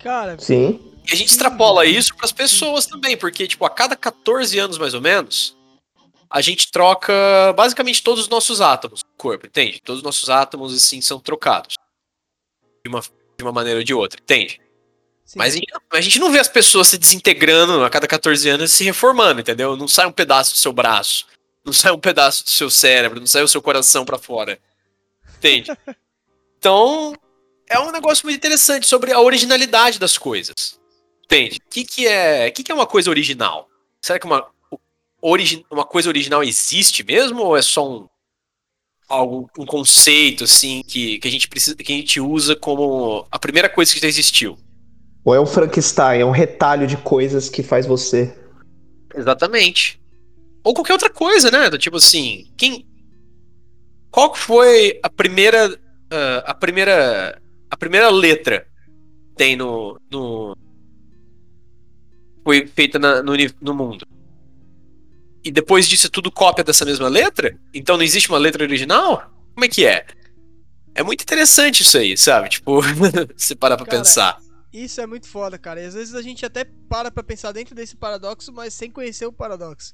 Cara,
Sim.
E a gente extrapola isso para as pessoas também, porque, tipo, a cada 14 anos mais ou menos, a gente troca basicamente todos os nossos átomos do corpo, entende? Todos os nossos átomos, assim, são trocados. De uma, de uma maneira ou de outra, entende?
sim.
Mas a gente, a gente não vê as pessoas se desintegrando a cada 14 anos e se reformando, entendeu? Não sai um pedaço do seu braço, não sai um pedaço do seu cérebro, não sai o seu coração pra fora. Entende? Então, é um negócio muito interessante sobre a originalidade das coisas. Entende? O que, que, é, que, que é uma coisa original? Será que uma, origi uma coisa original existe mesmo ou é só um algo um conceito assim que, que a gente precisa que a gente usa como a primeira coisa que já existiu?
Ou é um Frankenstein, é um retalho de coisas que faz você.
Exatamente. Ou qualquer outra coisa, né? Do tipo assim, quem. Qual foi a primeira. ah, a primeira. A primeira letra tem no. no foi feita na- no, no mundo. E depois disso é tudo cópia dessa mesma letra? Então não existe uma letra original? Como é que é? É muito interessante isso aí, sabe? Tipo, você parar pra
Cara,
pensar.
Isso é muito foda, cara. E às vezes a gente até para pra pensar dentro desse paradoxo, mas sem conhecer o paradoxo.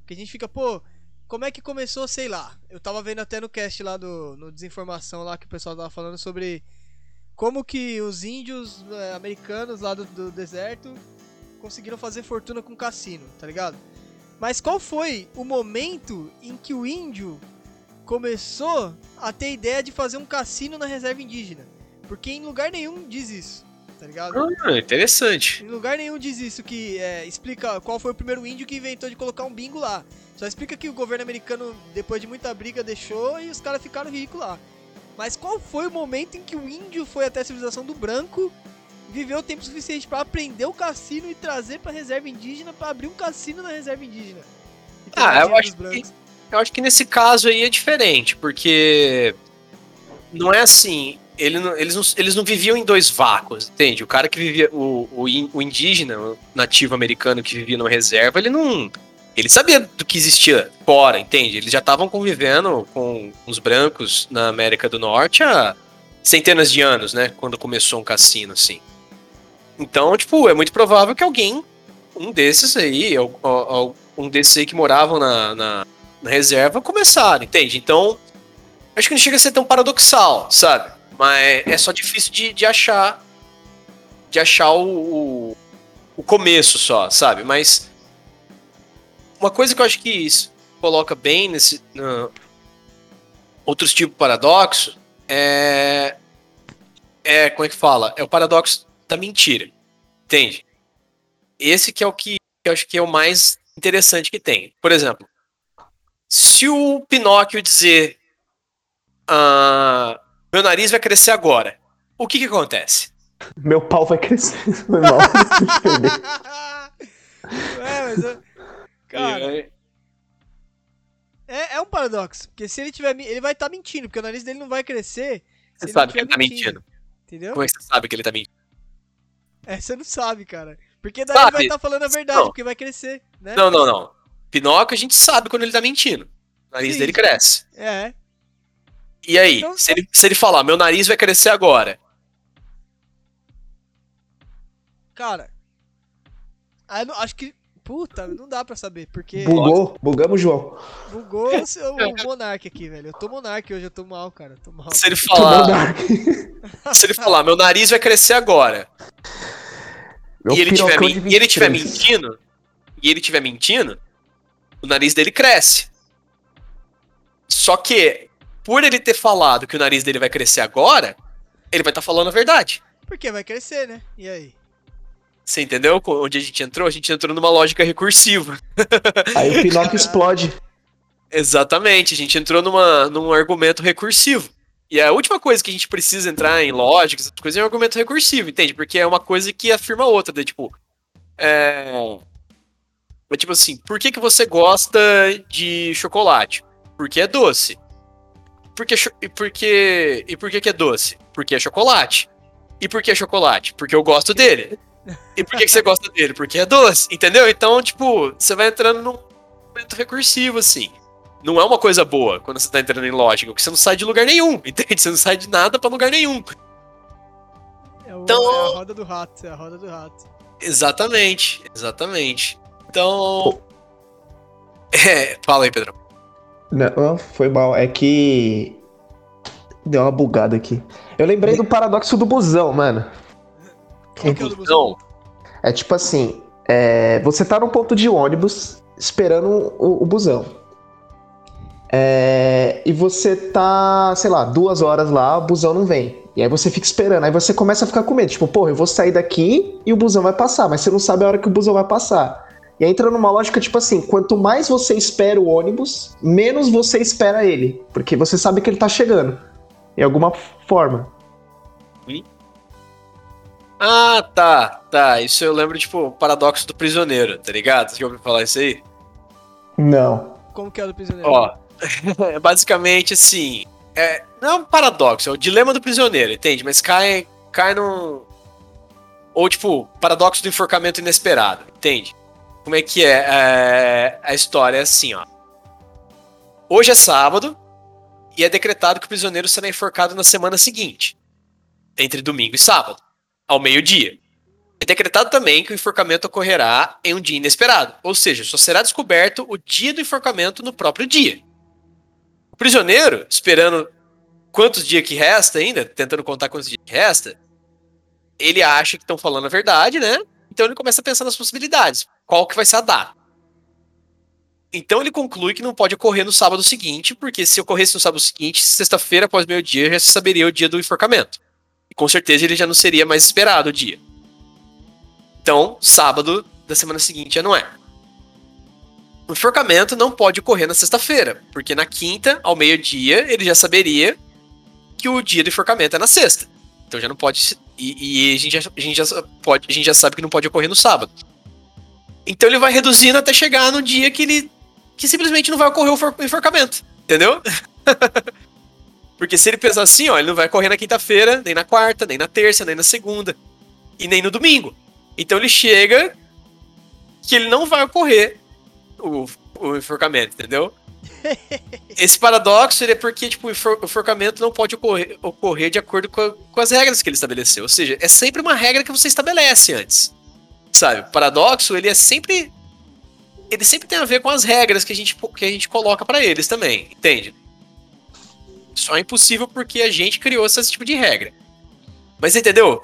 Porque a gente fica, pô, como é que começou, sei lá. Eu tava vendo até no cast lá do no Desinformação lá que o pessoal tava falando sobre como que os índios eh, americanos lá do, do deserto conseguiram fazer fortuna com cassino, tá ligado? Mas qual foi o momento em que o índio começou a ter ideia de fazer um cassino na reserva indígena? Porque em lugar nenhum diz isso, tá ligado?
Ah, interessante.
Em lugar nenhum diz isso que é, explica qual foi o primeiro índio que inventou de colocar um bingo lá. Só explica que o governo americano, depois de muita briga, deixou e os caras ficaram ricos lá. Mas qual foi o momento em que o índio foi até a civilização do branco, viveu tempo suficiente pra aprender o cassino e trazer pra reserva indígena pra abrir um cassino na reserva indígena?
Ah, eu acho
brancos.
Eu acho que nesse caso aí é diferente, porque não é assim. Ele não- eles, não, eles não viviam em dois vácuos, entende? O cara que vivia, o, o, o indígena, o nativo americano que vivia numa reserva, ele não. Ele sabia do que existia fora, entende? Eles já estavam convivendo com os brancos na América do Norte há centenas de anos, né? Quando começou um cassino, assim. Então, tipo, é muito provável que alguém, um desses aí, um desses aí que moravam na- na, na reserva começaram, entende? Então, acho que não chega a ser tão paradoxal, sabe? Mas é só difícil de, de achar de achar o, o, o começo só, sabe? Mas uma coisa que eu acho que isso coloca bem nesse na- outros tipos de paradoxo é é como é que fala? É o paradoxo da mentira, entende? Esse que é o que eu acho que é o mais interessante que tem. Por exemplo, se o Pinóquio dizer ah, meu nariz vai crescer agora, o que que acontece?
Meu pau vai crescer. Foi mal.
É, mas. eu- Cara, é, é um paradoxo. Porque se ele tiver. Ele vai estar mentindo, porque o nariz dele não vai crescer.
Você sabe que ele tá mentindo.
Entendeu?
Como é que você sabe que ele tá mentindo?
É, você não sabe, cara. Porque daí
Sabe?
ele vai estar falando a verdade,
Não.
porque vai crescer, né?
Não, não, não. Pinóquio a gente sabe quando ele tá mentindo. O nariz
Sim.
dele cresce.
É.
E aí,
Então-
se, ele, se ele falar, meu nariz vai crescer agora,
Cara. Acho que. Puta, não dá pra saber, porque
Bugou. Bugamos, João.
bugou o, seu- o Monark aqui, velho. Eu tô Monark hoje, eu tô mal, cara. Eu tô mal.
se ele falar, se ele falar, meu nariz vai crescer agora,
Meu
e ele, tiver, e ele tiver
23.
mentindo, e ele tiver mentindo, o nariz dele cresce. Só que, por ele ter falado que o nariz dele vai crescer agora, ele vai estar falando a verdade.
Porque vai crescer, né? E aí?
Você entendeu onde a gente entrou? A gente entrou numa lógica recursiva.
Aí o Pinóquio explode.
Exatamente, a gente entrou numa, num argumento recursivo. E a última coisa que a gente precisa entrar em lógica, essas coisas, é um argumento recursivo, entende? Porque é uma coisa que afirma outra, tipo. É... é tipo assim, por que, que você gosta de chocolate? Porque é doce. Porque, e, porque, e por que, que é doce? Porque é chocolate. E por que é chocolate? Porque eu gosto dele. E por que, que você gosta dele? Porque é doce, entendeu? Então, tipo, você vai entrando num momento recursivo, assim. Não é uma coisa boa quando você tá entrando em lógica, porque você não sai de lugar nenhum, entende? Você não sai de nada pra lugar nenhum.
É, o-
Então-
é a roda do rato, é a roda do rato.
Exatamente, exatamente. Então. É, fala aí, Pedro.
Não, não, foi mal. É que. Deu uma bugada aqui. Eu lembrei do paradoxo do busão, mano.
Então,
É tipo assim: é, você tá num ponto de ônibus esperando o, o busão. É, e você tá, sei lá, duas horas lá, o busão não vem. E aí você fica esperando. Aí você começa a ficar com medo. Tipo, porra, eu vou sair daqui e o busão vai passar. Mas você não sabe a hora que o busão vai passar. E aí entra numa lógica tipo assim: quanto mais você espera o ônibus, menos você espera ele. Porque você sabe que ele tá chegando. De alguma forma.
Ah, tá, tá. Isso eu lembro, tipo, o paradoxo do prisioneiro, tá ligado? Você já ouviu falar isso aí?
Não.
Como que é o do prisioneiro?
Ó, é basicamente assim. É, não é um paradoxo, é o dilema do prisioneiro, entende? Mas cai, cai num. Ou, tipo, paradoxo do enforcamento inesperado, entende? Como é que é? É, A história é assim, ó. Hoje é sábado e é decretado que o prisioneiro será enforcado na semana seguinte, entre domingo e sábado, ao meio-dia. É decretado também que o enforcamento ocorrerá em um dia inesperado, ou seja, só será descoberto o dia do enforcamento no próprio dia. O prisioneiro, esperando quantos dias que resta ainda, tentando contar quantos dias que resta, ele acha que estão falando a verdade, né? Então ele começa a pensar nas possibilidades. Qual que vai ser a data? Então ele conclui que não pode ocorrer no sábado seguinte, porque se ocorresse no sábado seguinte, sexta-feira após meio-dia, já se saberia o dia do enforcamento. Com certeza ele já não seria mais esperado o dia. Então, sábado da semana seguinte já não é. O enforcamento não pode ocorrer na sexta-feira, porque na quinta, ao meio-dia, ele já saberia que o dia do enforcamento é na sexta. Então já não pode. E, e a, gente já, a, gente já pode, a gente já sabe que não pode ocorrer no sábado. Então ele vai reduzindo até chegar no dia que ele. que simplesmente não vai ocorrer o enforcamento. Entendeu? porque se ele pensar assim, ó, ele não vai ocorrer na quinta-feira, nem na quarta, nem na terça, nem na segunda. E nem no domingo. Então ele chega que ele não vai ocorrer o, o enforcamento, entendeu? Esse paradoxo ele é porque tipo, o enfor- o enforcamento não pode ocorrer, ocorrer de acordo com, a- com as regras que ele estabeleceu. Ou seja, é sempre uma regra que você estabelece antes. Sabe? O paradoxo ele é sempre. Ele sempre tem a ver com as regras que a gente, que a gente coloca pra eles também, entende? Só é impossível porque a gente criou esse tipo de regra. Mas entendeu?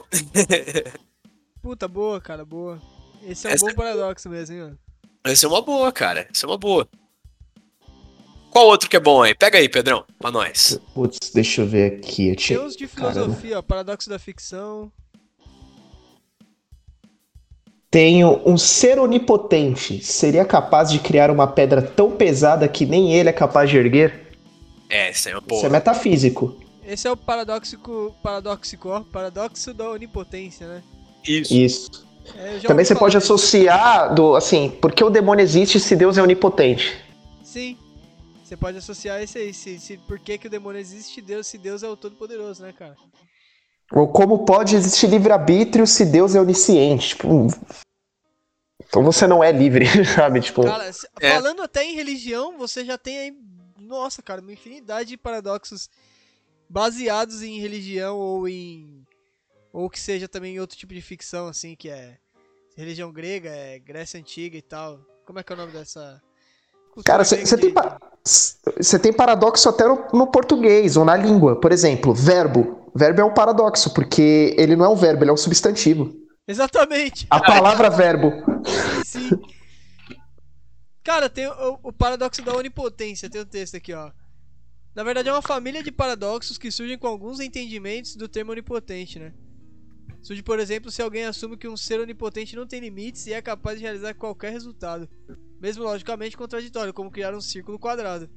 Puta, boa, cara, boa. Esse é um
Essa-
bom paradoxo mesmo, hein, mano.
Essa é uma boa, cara. Essa é uma boa. Qual outro que é bom aí? Pega aí, Pedrão, pra nós.
Putz, deixa eu ver aqui. Eu tinha...
uns de
Caramba.
filosofia, ó, paradoxo da ficção.
Tenho um ser onipotente. Seria capaz de criar uma pedra tão pesada que nem ele é capaz de erguer?
É, essa é uma
Isso é metafísico.
Esse é o paradoxico, paradoxico, ó, paradoxo da onipotência, né?
Isso.
Isso.
É,
Também você pode
disso.
associar do assim, por que o demônio existe se Deus é onipotente?
Sim. Você pode associar esse aí, se, se, por que, que o demônio existe, Deus, se Deus é o Todo-Poderoso, né, cara?
Ou como pode existir livre-arbítrio se Deus é onisciente? Tipo, então você não é livre, sabe? Tipo,
Cara,
É.
falando até em religião, você já tem aí, nossa, cara, uma infinidade de paradoxos baseados em religião ou em. Ou que seja também em outro tipo de ficção, assim, que é religião grega, é Grécia Antiga e tal. Como é que é o nome dessa. cultura
Cara, você tem, pa- você tem paradoxo até no, no português ou na língua. Por exemplo, verbo. Verbo é um paradoxo, porque ele não é um verbo, ele é um substantivo.
Exatamente!
A palavra verbo.
Sim. Cara, tem o, o paradoxo da onipotência, tem um texto aqui, ó. Na verdade, é uma família de paradoxos que surgem com alguns entendimentos do termo onipotente, né? Surge, por exemplo, se alguém assume que um ser onipotente não tem limites e é capaz de realizar qualquer resultado, mesmo logicamente contraditório, como criar um círculo quadrado.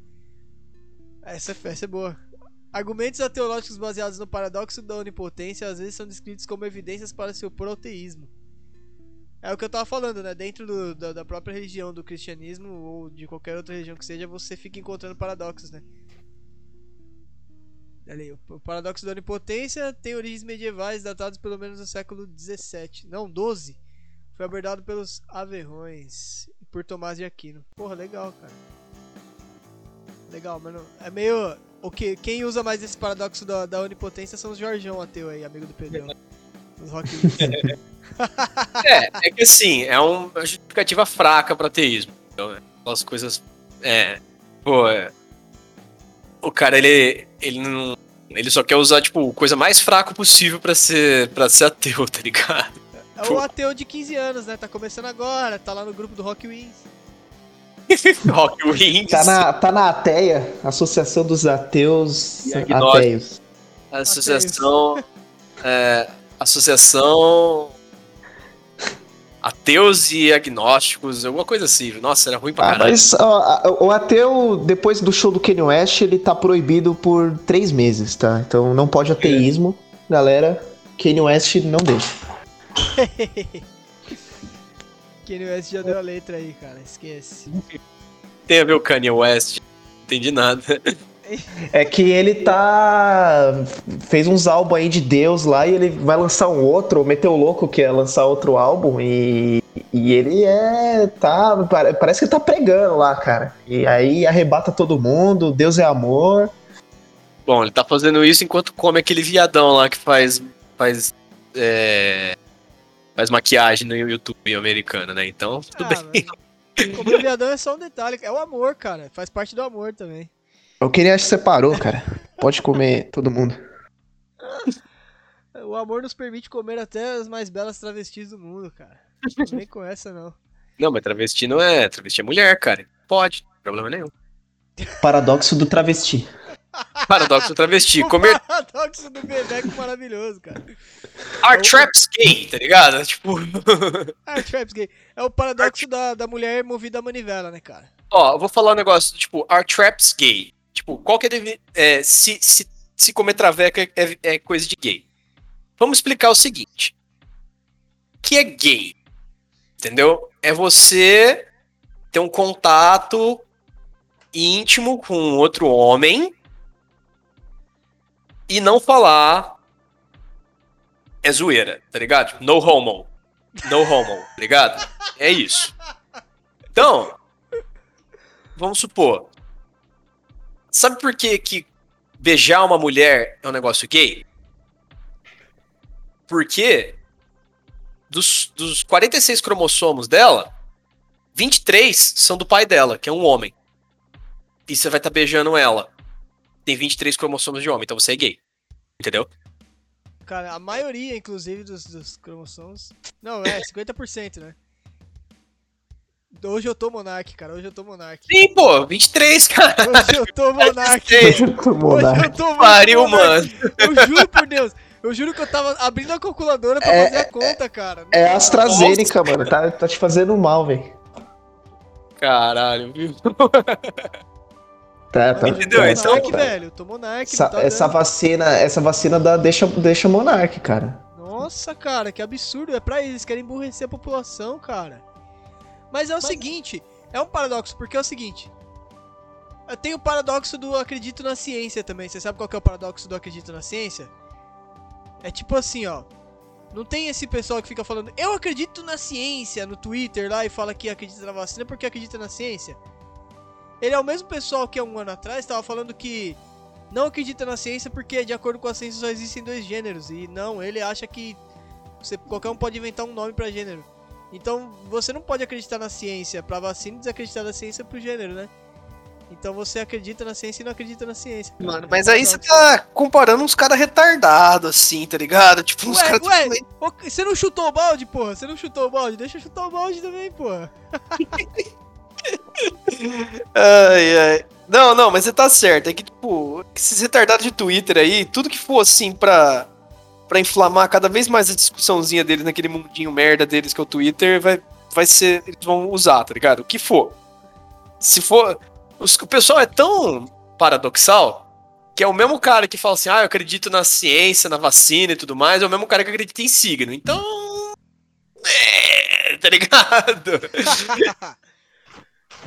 Essa, essa é boa. Argumentos ateológicos baseados no paradoxo da onipotência às vezes são descritos como evidências para seu proteísmo. É o que eu tava falando, né? Dentro do- da, da própria religião, do cristianismo ou de qualquer outra religião que seja, você fica encontrando paradoxos, né? Ali, o paradoxo da onipotência tem origens medievais datados pelo menos do século XVII. Não, XII. Foi abordado pelos Averrões e por Tomás de Aquino. Porra, legal, cara. Legal, mano. É meio. O que, quem usa mais esse paradoxo da, da onipotência são os Jorjão ateu aí, amigo do Pedrão. Os rock
É, é que assim, é uma justificativa fraca para ateísmo. Então, é, aquelas coisas. É. Pô, é, o cara, ele. Ele não. Ele só quer usar, tipo, a coisa mais fraca possível para ser, pra ser ateu, tá ligado?
É o ateu de 15 anos, né? Tá começando agora, tá lá no grupo do Rock Wins.
Rock Wins.
Tá na, tá na ATEA, Associação dos Ateus Ateios.
Associação. É, associação. Ateus e agnósticos, alguma coisa assim. Nossa, era ruim pra
Ah,
caralho.
mas ó, o ateu, depois do show do Kanye West, ele tá proibido por três meses, tá? Então não pode ateísmo. Galera, Kanye West não deixa.
Kanye West já deu a letra aí, cara. Esquece.
Tem a ver o Kanye West. Não entendi nada.
É que ele tá. fez uns álbuns aí de Deus lá e ele vai lançar um outro, meteu o louco que é lançar outro álbum e. E ele é. tá. pare- Parece que tá pregando lá, cara. E aí arrebata todo mundo, Deus é amor.
Bom, ele tá fazendo isso enquanto come aquele viadão lá que faz. faz. É, faz maquiagem no YouTube americano, né? Então, tudo
Ah,
bem.
mas Comer viadão é só um detalhe. É o amor, cara. Faz parte do amor também.
O Kanye West separou, cara. Pode comer todo mundo.
O amor nos permite comer até as mais belas travestis do mundo, cara. Não vem com essa, não.
Não, mas travesti não é. Travesti é mulher, cara. Pode, problema nenhum.
Paradoxo do travesti.
Paradoxo do travesti.
O
Comer
paradoxo do Bebeco maravilhoso, cara.
are traps gay, tá ligado? Tipo.
Ah, Traps Gay. É o paradoxo da, da mulher movida à manivela, né, cara?
Ó, eu vou falar um negócio, tipo, are traps gay? Tipo, qual que é, é se, se, se comer traveca é, é coisa de gay. Vamos explicar o seguinte. O que é gay? Entendeu? É você ter um contato íntimo com outro homem e não falar é zoeira, tá ligado? Tipo, No homo. No homo, tá ligado? É isso. Então, vamos supor. Sabe por que, que beijar uma mulher é um negócio gay? Porque dos, dos 46 cromossomos dela, 23 são do pai dela, que é um homem. E você vai estar beijando ela. Tem 23 cromossomos de homem, então você é gay. Entendeu?
Cara, a maioria, inclusive, dos, dos cromossomos. Não, é, 50%, né? Hoje eu tô Monark, cara. Hoje eu tô Monark.
Sim, pô, 23, cara.
Hoje eu tô Monark.
23.
Hoje eu tô muito
Pariu,
Monark.
mano.
Eu juro por Deus. Eu juro que eu tava abrindo a calculadora pra
É,
fazer a conta, cara.
É AstraZeneca, mano. Tá, tá te fazendo mal, velho.
Caralho, viu?
Tá, tá.
Entendeu?
Tô
Então,
Monark, velho. Tô Monark.
Essa,
tá
essa vacina, essa vacina da, deixa, deixa monarque, cara.
Nossa, cara, que absurdo. É pra eles, querem emburrecer a população, cara. Mas é o seguinte, é um paradoxo, porque é o seguinte. Eu tenho o paradoxo do acredito na ciência também. Você sabe qual que é o paradoxo do acredito na ciência? É tipo assim, ó. Não tem esse pessoal que fica falando, eu acredito na ciência no Twitter lá e fala que acredita na vacina porque acredita na ciência. Ele é o mesmo pessoal que há um ano atrás estava falando que não acredita na ciência porque, de acordo com a ciência, só existem dois gêneros. E não, ele acha que você, qualquer um pode inventar um nome pra gênero. Então, você não pode acreditar na ciência pra vacina e desacreditar na ciência pro gênero, né? Então você acredita na ciência e não acredita na ciência. cara.
Mano,
É
mas aí você
paradoxo.
tá comparando uns caras retardados, assim, tá ligado? Tipo, uns
Ué,
caras.
ué, ô, você não chutou o balde, porra? Você não chutou o balde? Deixa eu chutar o balde também, porra.
Ai, ai. Não, não, mas você tá certo. É que, tipo, esses retardados de Twitter aí, tudo que for assim pra, pra inflamar cada vez mais a discussãozinha deles naquele mundinho merda deles que é o Twitter, vai, vai ser. Eles vão usar, tá ligado? O que for. Se for. os- o pessoal é tão paradoxal que é o mesmo cara que fala assim, ah, eu acredito na ciência, na vacina e tudo mais, é o mesmo cara que acredita em signo. Então. É, tá ligado?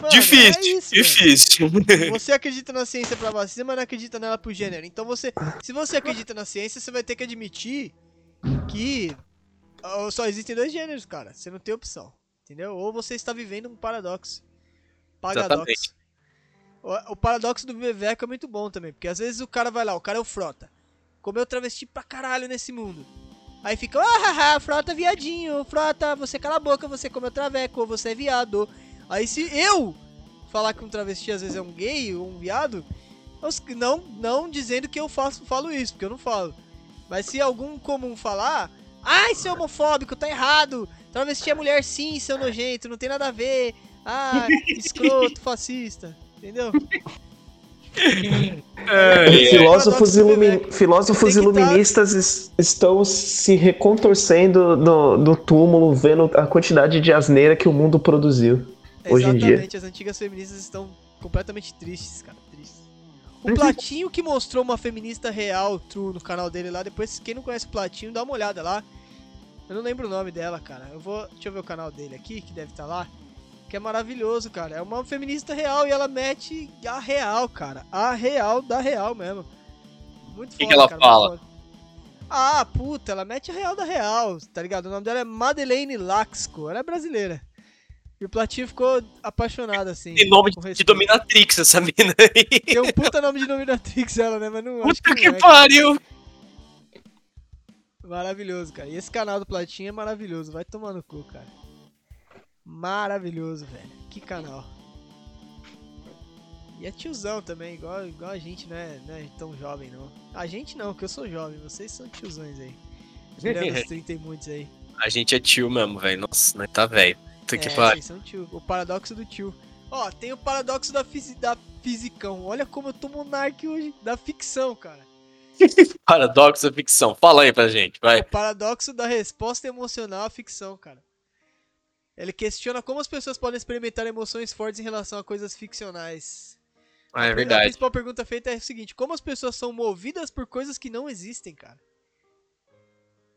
Mano,
difícil,
é isso,
difícil.
Você acredita na ciência pra vacina, mas não acredita nela pro gênero. Então você. Se você acredita na ciência, você vai ter que admitir que só existem dois gêneros, cara. Você não tem opção. Entendeu? Ou você está vivendo um paradoxo. Paradoxo.
Exatamente.
O, o paradoxo do Viveco é muito bom também, porque às vezes o cara vai lá, o cara é o frota. Comeu travesti pra caralho nesse mundo. Aí fica, ah, haha, frota viadinho, frota, você cala a boca, você comeu traveco, você é viado. Aí se eu falar que um travesti às vezes é um gay ou um viado, não, não dizendo que eu faço, falo isso, porque eu não falo. Mas se algum comum falar, ai, seu homofóbico, tá errado. Travesti é mulher sim, seu nojento, não tem nada a ver. Ah, escroto, fascista. Entendeu?
É,
Filósofos,
paradoxo do
ilumi- filósofos
tá-
iluministas es- estão se recontorcendo no, no túmulo, vendo a quantidade de asneira que o mundo produziu. Hoje em dia.
Exatamente, as antigas feministas estão completamente tristes, cara, tristes. O Platinho que mostrou uma feminista real, true, no canal dele lá, depois quem não conhece o Platinho, dá uma olhada lá. Eu não lembro o nome dela, cara. Eu vou, deixa eu ver o canal dele aqui, que deve estar lá. Que é maravilhoso, cara. É uma feminista real e ela mete a real, cara. A real da real mesmo. Muito foda,
Que que ela
cara,
fala?
Ah, puta, ela mete a real da real, tá ligado? O nome dela é Madeleine Laxco. Ela é brasileira. E o Platinho ficou apaixonado, assim.
Tem nome de
respeito.
dominatrix essa mina aí.
Tem um puta nome de dominatrix ela, né? Mas não acho
Puta
que,
que
não é.
pariu.
Maravilhoso, cara. E esse canal do Platinho é maravilhoso. Vai tomar no cu, cara. Maravilhoso, velho. Que canal. E é tiozão também, igual, igual a gente, né? Não é tão jovem, não. A gente não, que eu sou jovem. Vocês são tiozões aí. Mulher dos 30 e muitos aí.
A gente é tio mesmo, velho. Nossa, nós tá velho. Puta que
é,
pariu.
O paradoxo do tio. Ó, tem o paradoxo da, fisi da fisicão. Olha como eu tô monarque hoje. Da ficção, cara.
Paradoxo da ficção. Fala aí pra gente, vai.
O paradoxo da resposta emocional à ficção, cara. Ele questiona como as pessoas podem experimentar emoções fortes em relação a coisas ficcionais.
Ah, é
A
verdade.
principal pergunta feita é o seguinte: como as pessoas são movidas por coisas que não existem, cara?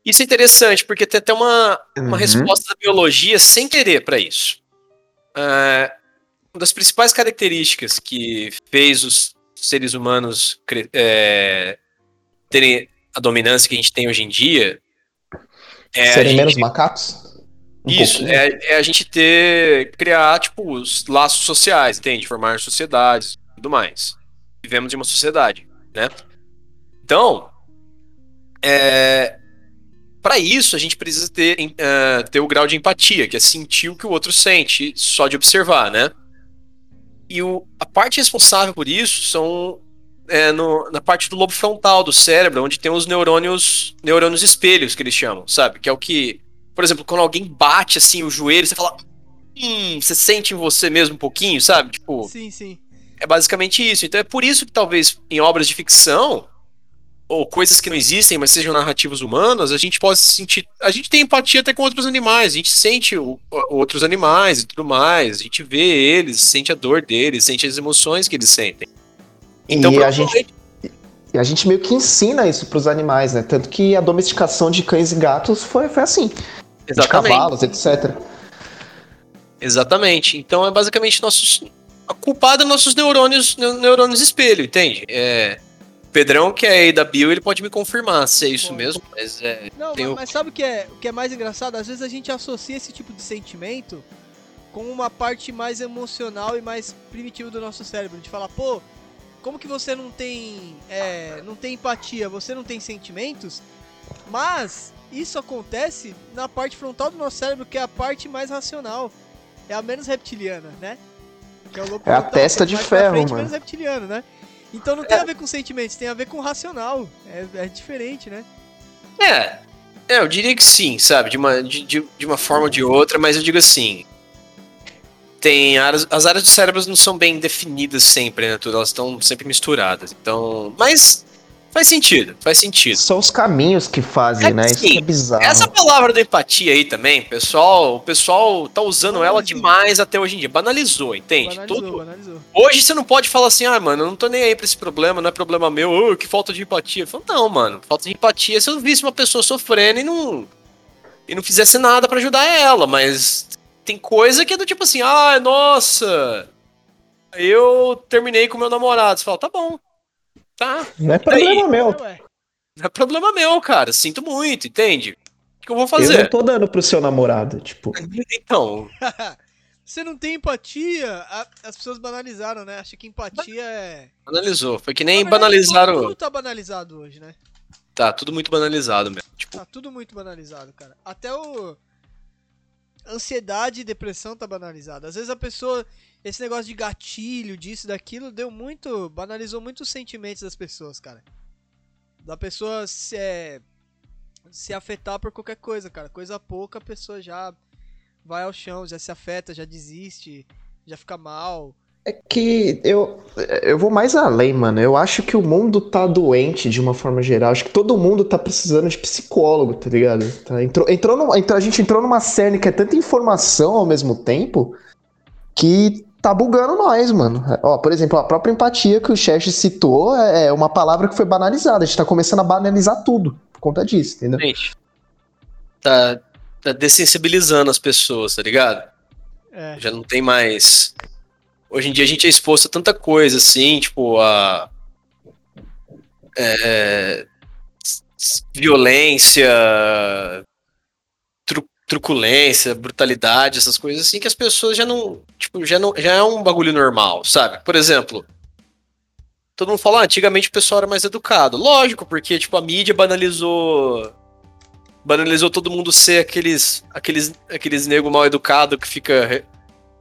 Isso é interessante, porque tem até uma, uma
Uhum.
resposta da biologia sem querer pra isso. É, uma das principais características que fez os seres humanos é, terem a dominância que a gente tem hoje em dia é
Serem
gente-
menos macacos? Um
Isso,
pouquinho.
é, é a gente ter, criar, tipo, os laços sociais, entende? Formar sociedades e tudo mais. Vivemos em uma sociedade, né? Então, é, para isso a gente precisa ter, eh, ter o grau de empatia, que é sentir o que o outro sente, só de observar, né? E o, a parte responsável por isso são é, no- na parte do lobo frontal do cérebro, onde tem os neurônios, neurônios espelhos, que eles chamam, sabe? Que é o que por exemplo, quando alguém bate assim o joelho, você fala. Hum, você sente em você mesmo um pouquinho, sabe? Tipo,
Sim, sim.
é basicamente isso. Então é por isso que talvez em obras de ficção, ou coisas que não existem, mas sejam narrativas humanas, a gente pode se sentir. A gente tem empatia até com outros animais, a gente sente o- outros animais e tudo mais, a gente vê eles, sente a dor deles, sente as emoções que eles sentem. Então,
e a gente, e a gente meio que ensina isso pros animais, né? Tanto que a domesticação de cães e gatos foi, foi assim. De
Exatamente.
cavalos, etc.
Exatamente. Então é basicamente nossos. A culpada é nossos neurônios, neu- neurônios espelho, entende? É. Pedrão, que é aí da Bio, ele pode me confirmar se é isso mesmo, mas é.
Não,
Tem
mas, sabe o que, é, o que é mais engraçado? Às vezes a gente associa esse tipo de sentimento com uma parte mais emocional e mais primitiva do nosso cérebro. De falar, pô, como que você não tem, é, não tem empatia, você não tem sentimentos? Mas isso acontece na parte frontal do nosso cérebro, que é a parte mais racional. É a menos reptiliana, né? Que o lobo
É a testa
que
de ferro,
frente,
mano.
menos reptiliano, né? Então não tem a ver com sentimentos, tem a ver com racional. É, é diferente, né?
É. É, eu diria que sim, sabe? De uma, de, de uma forma ou de outra, mas eu digo assim. Tem áreas, as áreas do cérebro não são bem definidas sempre, né? Tudo, elas estão sempre misturadas. Então. Mas faz sentido, faz sentido.
São os caminhos que fazem,
É
né?
que
Isso
sim,
que é bizarro.
Essa palavra da empatia aí também, pessoal, o pessoal tá usando ela
Banalizou.
demais até hoje em dia. Banalizou, entende?
Banalizou,
Tudo,
banalizou.
Hoje você não pode falar assim, ah, mano, eu não tô nem aí pra esse problema, não é problema meu, ô, que falta de empatia. Eu falo, não, mano, falta de empatia é se eu visse uma pessoa sofrendo e não. e não fizesse nada pra ajudar ela, mas tem coisa que é do tipo assim, ah, nossa, eu terminei com meu namorado. Você fala, tá bom. Tá.
Não é problema meu.
Ué,
Não é problema meu, cara. Sinto muito, entende? O que eu vou fazer?
Eu não tô dando pro seu namorado, tipo.
Então,
Você não tem empatia? As pessoas banalizaram, né? Acha que empatia é.
banalizou. Foi que nem
Na verdade,
banalizaram.
Tudo tá banalizado hoje, né?
Tá, tudo muito banalizado mesmo. Tipo,
Tá tudo muito banalizado, cara. Até o. Ansiedade e depressão tá banalizado. Às vezes a pessoa. Esse negócio de gatilho, disso, daquilo, deu muito. Banalizou muito os sentimentos das pessoas, cara. Da pessoa se, é, se afetar por qualquer coisa, cara. Coisa pouca, a pessoa já vai ao chão, já se afeta, já desiste, já fica mal.
É que eu, eu vou mais além, mano. Eu acho que o mundo tá doente de uma forma geral. Acho que todo mundo tá precisando de psicólogo, tá ligado? Tá, entrou, entrou numa- a gente entrou numa cerne que é tanta informação ao mesmo tempo que tá bugando nós, mano. Ó, por exemplo, a própria empatia que o Chest citou é uma palavra que foi banalizada. A gente tá começando a banalizar tudo por conta disso, entendeu?
gente. Tá, tá dessensibilizando as pessoas, tá ligado?
É.
Já não tem mais. Hoje em dia a gente é exposto a tanta coisa, assim, tipo, a. é, violência, truculência, brutalidade, essas coisas assim, que as pessoas já não. Tipo, já, não, já é um bagulho normal, sabe? Por exemplo. Todo mundo fala, ah, antigamente o pessoal era mais educado. Lógico, porque, tipo, a mídia banalizou. Banalizou todo mundo ser aqueles. aqueles, aqueles nego mal educado que fica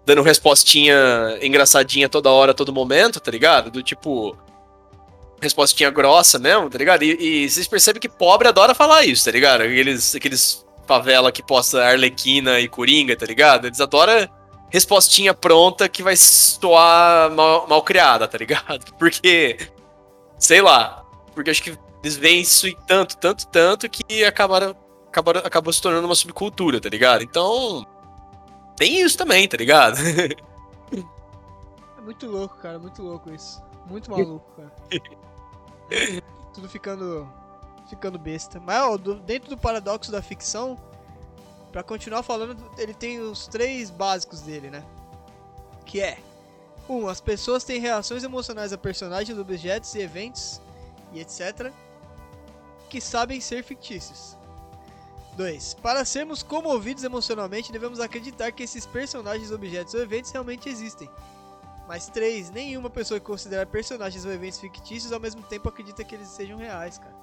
dando respostinha engraçadinha toda hora, todo momento, tá ligado? Do tipo. Respostinha grossa mesmo, tá ligado? E, e vocês percebem que pobre adora falar isso, tá ligado? Aqueles, aqueles favela que posta Arlequina e Coringa, tá ligado? Eles adoram respostinha pronta que vai soar mal, mal criada, tá ligado? Porque. Sei lá. Porque acho que eles veem isso e tanto, tanto, tanto que acabaram, acabaram, acabou se tornando uma subcultura, tá ligado? Então. Tem isso também, tá ligado?
É muito louco, cara. Muito louco isso. Muito maluco, cara. Tudo ficando. Ficando besta. Mas, ó, do- dentro do paradoxo da ficção, pra continuar falando, ele tem os três básicos dele, né? Que é: 1. Um, as pessoas têm reações emocionais a personagens, objetos e eventos e etc. que sabem ser fictícios. 2. Para sermos comovidos emocionalmente, devemos acreditar que esses personagens, objetos ou eventos realmente existem. Mas 3. Nenhuma pessoa que considera personagens ou eventos fictícios ao mesmo tempo acredita que eles sejam reais, cara.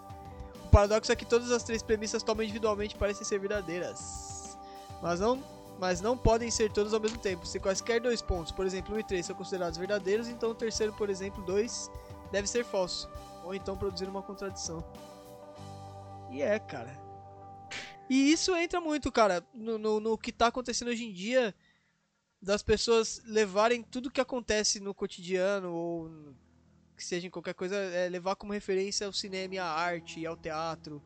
Paradoxo é que todas as três premissas tomam individualmente parecem ser verdadeiras. Mas não, mas não podem ser todas ao mesmo tempo. Se quaisquer dois pontos, por exemplo 1 e 3, são considerados verdadeiros, então o terceiro, por exemplo 2, deve ser falso. Ou então produzir uma contradição. E é, cara. E isso entra muito, cara, no, no, no que tá acontecendo hoje em dia das pessoas levarem tudo que acontece no cotidiano ou que seja em qualquer coisa, é, levar como referência ao cinema à arte e ao teatro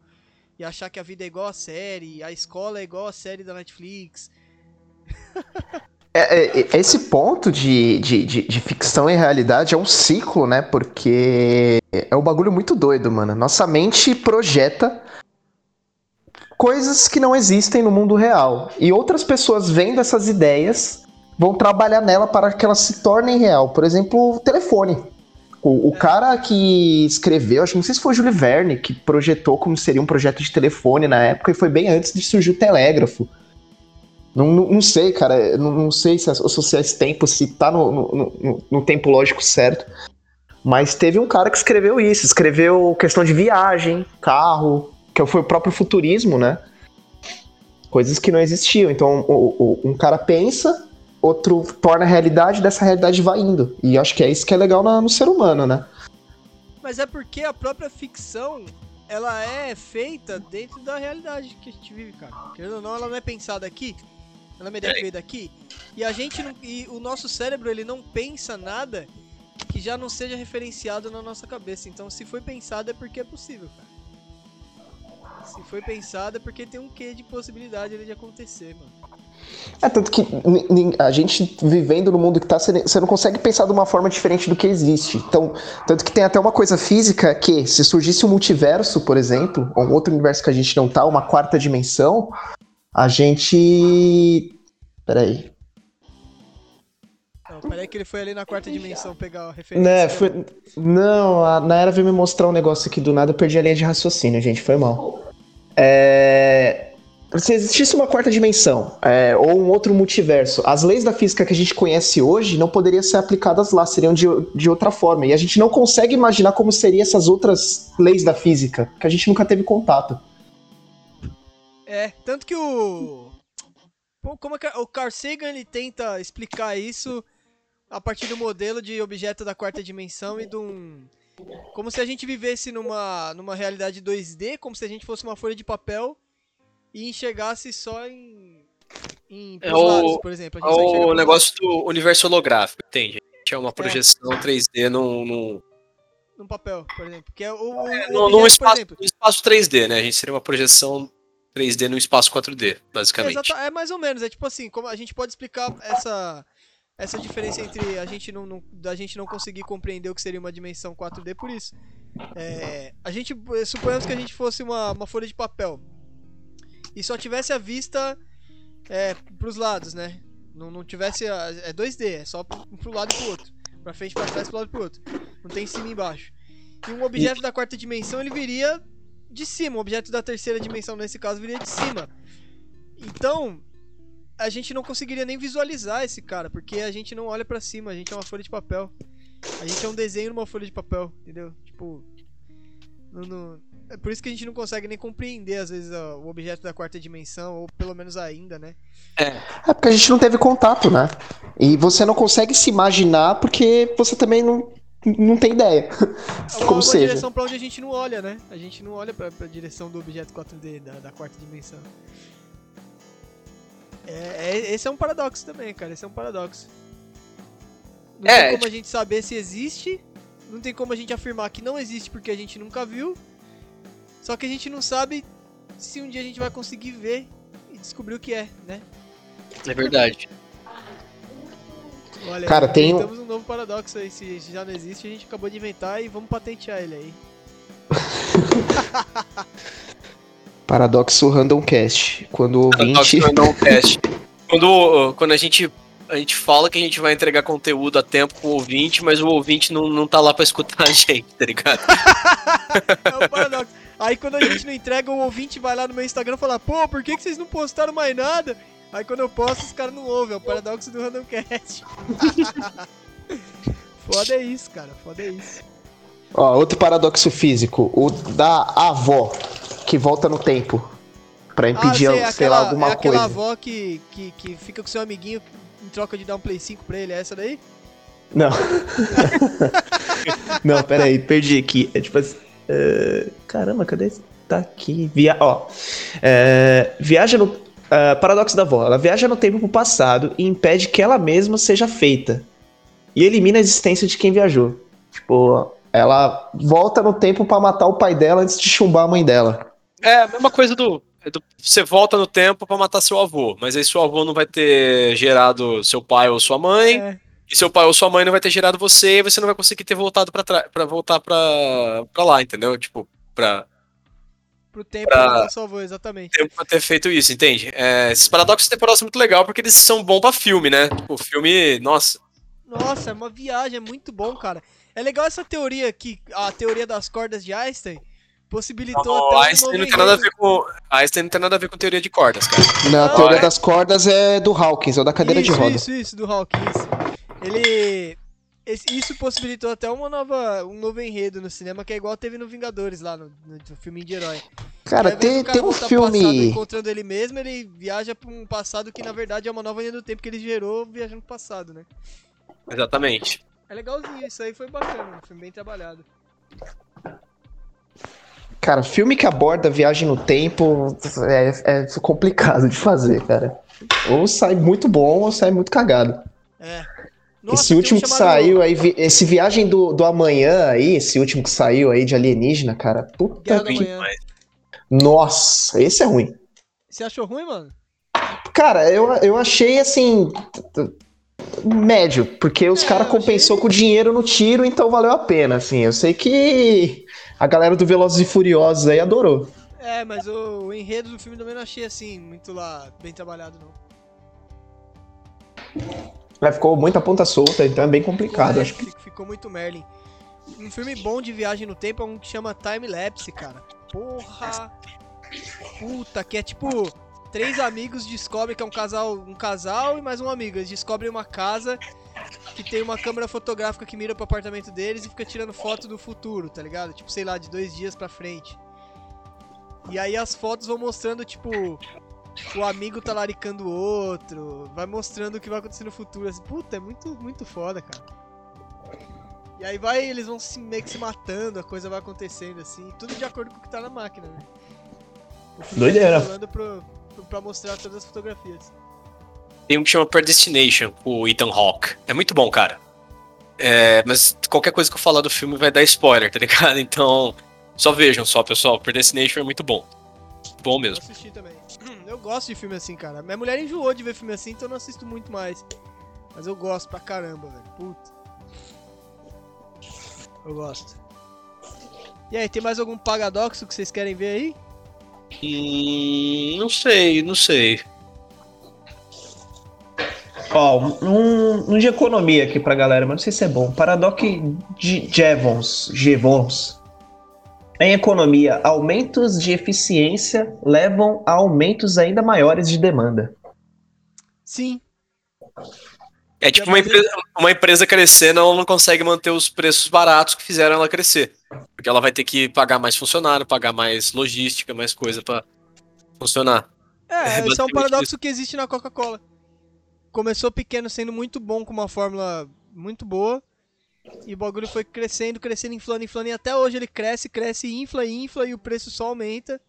e achar que a vida é igual a série, a escola é igual a série da Netflix.
É, é, é, esse ponto de, de, de, de ficção e realidade é um ciclo, né? Porque é um bagulho muito doido, mano. Nossa mente projeta coisas que não existem no mundo real. E outras pessoas vendo essas ideias vão trabalhar nela para que elas se tornem real. Por exemplo, o telefone. O, o cara que escreveu, acho que não sei se foi o Júlio Verne, que projetou como seria um projeto de telefone na época, e foi bem antes de surgir o telégrafo. Não, não, não sei, cara. Não, não sei se associar esse tempo, se tá no, no, no, no tempo lógico certo. Mas teve um cara que escreveu isso. Escreveu questão de viagem, carro, que foi o próprio futurismo, né? Coisas que não existiam. Então, o, o, um cara pensa, outro torna realidade, dessa realidade vai indo. E acho que é isso que é legal na- no ser humano, né?
Mas é porque a própria ficção, ela é feita dentro da realidade que a gente vive, cara. Querendo ou não, ela não é pensada aqui. Ela é ideia que veio daqui. E a gente não, e o nosso cérebro, ele não pensa nada que já não seja referenciado na nossa cabeça. Então, se foi pensado é porque é possível, cara. Se foi pensado é porque tem um quê de possibilidade ali de acontecer, mano.
É, tanto que a gente vivendo no mundo que tá, você você não consegue pensar de uma forma diferente do que existe. Então, tanto que tem até uma coisa física que, se surgisse um multiverso, por exemplo, ou um outro universo que a gente não tá, uma quarta dimensão, a gente Peraí.
Não, peraí que ele foi ali na quarta dimensão pegar a referência.
Né, foi... Não, a Nayara veio me mostrar um negócio aqui do nada, eu perdi a linha de raciocínio, gente, foi mal. É... Se existisse uma quarta dimensão, é, ou um outro multiverso, as leis da física que a gente conhece hoje não poderiam ser aplicadas lá, seriam de, de outra forma. E a gente não consegue imaginar como seriam essas outras leis da física, que a gente nunca teve contato.
É, tanto que o. Como é que o Carl Sagan ele tenta explicar isso a partir do modelo de objeto da quarta dimensão e de um. Como se a gente vivesse numa, numa realidade 2D, como se a gente fosse uma folha de papel e enxergasse só em. em
É o-
lados, por exemplo. A enxerga
o negócio do universo holográfico, entende? É uma projeção 3D num, num,
num papel, por exemplo. Que é o,
num
objeto,
espaço,
exemplo.
espaço 3D, né? A gente seria uma projeção 3D num espaço 4D, basicamente.
Exata- é mais ou menos, é tipo assim, como a gente pode explicar essa essa diferença entre a gente não, não da gente não conseguir compreender o que seria uma dimensão 4D por isso. É, a gente suponhamos que a gente fosse uma, uma folha de papel e só tivesse a vista é, pros lados, né? Não, não tivesse a, é 2D, é só pro, pro lado e pro outro, Pra frente, pra trás, pro lado e pro outro. Não tem cima e embaixo. E um objeto da quarta dimensão ele viria de cima, um objeto da terceira dimensão nesse caso viria de cima. Então, a gente não conseguiria nem visualizar esse cara, porque a gente não olha pra cima, a gente é uma folha de papel. A gente é um desenho numa folha de papel, entendeu? Tipo. não- não- É por isso que a gente não consegue nem compreender, às vezes, o objeto da quarta dimensão, ou pelo menos ainda, né?
É porque a gente não teve contato, né? E você não consegue se imaginar porque você também não, não tem ideia.
É
Como seja.
direção pra onde a gente não olha, né? A gente não olha pra, pra direção do objeto 4D, da, da quarta dimensão. É, é- esse é um paradoxo também, cara. Esse é um paradoxo. Não
É,
tem como a gente saber se existe, não tem como a gente afirmar que não existe porque a gente nunca viu. Só que a gente não sabe se um dia a gente vai conseguir ver e descobrir o que é, né?
É verdade.
Olha,
Cara, tem um-
inventamos um novo paradoxo aí. Se já não existe, a gente acabou de inventar e vamos patentear ele aí.
Paradoxo Randomcast. Quando o ouvinte.
Quando, quando a gente a gente fala que a gente vai entregar conteúdo a tempo pro ouvinte, mas o ouvinte não, não tá lá pra escutar a gente, tá ligado?
É o paradoxo. Aí quando a gente não entrega, o ouvinte vai lá no meu Instagram e fala, pô, por que, que vocês não postaram mais nada? Aí quando eu posto, os caras não ouvem. É o paradoxo do Randomcast. Foda é isso, cara. Foda é isso.
Ó, outro paradoxo físico. O da avó, que volta no tempo. Pra impedir,
ah,
sei,
sei,
lá,
aquela,
alguma
é aquela
coisa.
avó que, que, que fica com seu amiguinho em troca de dar um Play 5 pra ele. É essa daí?
Não. não, pera aí, perdi aqui. É tipo assim. É, Caramba, cadê? Tá aqui. Via... Ó. é, Viaja no. ah, paradoxo da avó. Ela viaja no tempo pro passado e impede que ela mesma seja feita. E elimina a existência de quem viajou. Tipo, ela volta no tempo pra matar o pai dela antes de chumbar a mãe dela.
É a mesma coisa do, é do- Você volta no tempo pra matar seu avô, mas aí seu avô não vai ter gerado seu pai ou sua mãe,
É.
e seu pai ou sua mãe não vai ter gerado você, e você não vai conseguir ter voltado pra, trás, pra voltar pra, pra lá, entendeu? Tipo, pra
Pro tempo
Pra-
que salvou, exatamente.
tempo pra ter feito isso, entende? É, esses paradoxos temporais são muito legal porque eles são bons pra filme, né? Tipo, filme, nossa.
Nossa, é uma viagem, é muito bom, cara. É legal essa teoria que a teoria das cordas de Einstein possibilitou
O
até
Einstein não tem nada a ver com. Einstein não tem nada a ver com teoria de cordas, cara.
Na
Não,
teoria
é.
das cordas é do Hawkins, ou da cadeira
isso,
de roda.
Isso, isso, do Hawkins. Ele. esse- isso possibilitou até uma nova, um novo enredo no cinema, que é igual teve no Vingadores lá, no, no, filme de herói.
Cara, tem, tem um
passado
filme.
encontrando ele mesmo, ele viaja pra um passado que na verdade é uma nova linha do tempo que ele gerou viajando pro passado, né?
Exatamente.
É legalzinho, isso aí foi bacana, um filme bem trabalhado.
Cara, filme que aborda viagem no tempo é, é complicado de fazer, cara. Ou sai muito bom ou sai muito cagado.
É.
esse
tem um
último que saiu aí, vi- esse Viagem do, do Amanhã aí, esse último que saiu aí de alienígena, cara, puta que... Nossa, esse é ruim.
Você achou ruim, mano?
Cara, eu, eu achei assim. Médio, porque os
É,
caras compensou
achei-
com dinheiro no tiro, então valeu a pena, assim. Eu sei que a galera do Velozes e Furiosos aí adorou.
É, mas o, o enredo do filme também não achei assim, muito lá, bem trabalhado, não.
Ela ficou muita ponta solta, então é bem complicado. Acho que
fi- Ficou muito Merlin. Um filme bom de viagem no tempo é um que chama Time Lapse, cara. Porra! Puta, que é tipo. Três amigos descobrem que é um casal, um casal e mais um amigo. Eles descobrem uma casa que tem uma câmera fotográfica que mira pro apartamento deles e fica tirando foto do futuro, tá ligado? Tipo, sei lá, de dois dias pra frente. E aí as fotos vão mostrando, tipo, o amigo talaricando o outro, vai mostrando o que vai acontecer no futuro. Assim, puta, é muito, muito foda, cara. E aí vai, eles vão se, meio que se matando, a coisa vai acontecendo, assim, tudo de acordo com o que tá na máquina, né?
Doideira.
tá pro, pro, pra mostrar todas as fotografias.
Tem um que chama Predestination, o Ethan Hawke. É muito bom, cara. É, mas qualquer coisa que eu falar do filme vai dar spoiler, tá ligado? Então, só vejam só, pessoal. Predestination é muito bom. Bom
Eu
mesmo.
assisti também. Eu gosto de filme assim, cara. Minha mulher enjoou de ver filme assim, então eu não assisto muito mais. Mas eu gosto pra caramba, velho. Puta. Eu gosto. E aí, tem mais algum paradoxo que vocês querem ver aí?
Hum, não sei, não sei.
Ó, um, um de economia aqui pra galera, mas não sei se é bom. Paradox de Jevons, Jevons. Em economia, aumentos de eficiência levam a aumentos ainda maiores de demanda.
Sim.
É tipo uma empresa, uma empresa crescendo, ela não consegue manter os preços baratos que fizeram ela crescer. Porque ela vai ter que pagar mais funcionário, pagar mais logística, mais coisa pra funcionar.
É,
É
esse é um paradoxo que existe na Coca-Cola. Começou pequeno sendo muito bom, com uma fórmula muito boa. E o bagulho foi crescendo, crescendo, inflando, inflando. E até hoje ele cresce, cresce, infla, infla. E o preço só aumenta.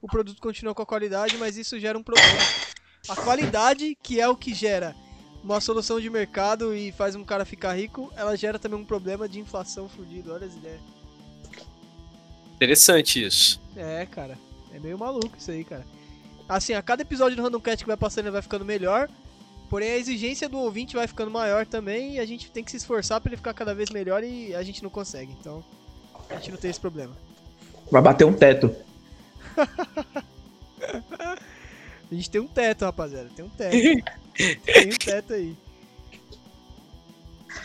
O produto continua com a qualidade, mas isso gera um problema. A qualidade, que é o que gera uma solução de mercado e faz um cara ficar rico, ela gera também um problema de inflação fudido. Olha as ideias.
Interessante isso.
É, cara. É meio maluco isso aí, cara. Assim, a cada episódio do Random Cat que vai passando ele vai ficando melhor. Porém, a exigência do ouvinte vai ficando maior também. E a gente tem que se esforçar pra ele ficar cada vez melhor e a gente não consegue. Então, a gente não tem esse problema.
Vai bater um teto.
A gente tem um teto, rapaziada. Tem um teto. tem um teto aí.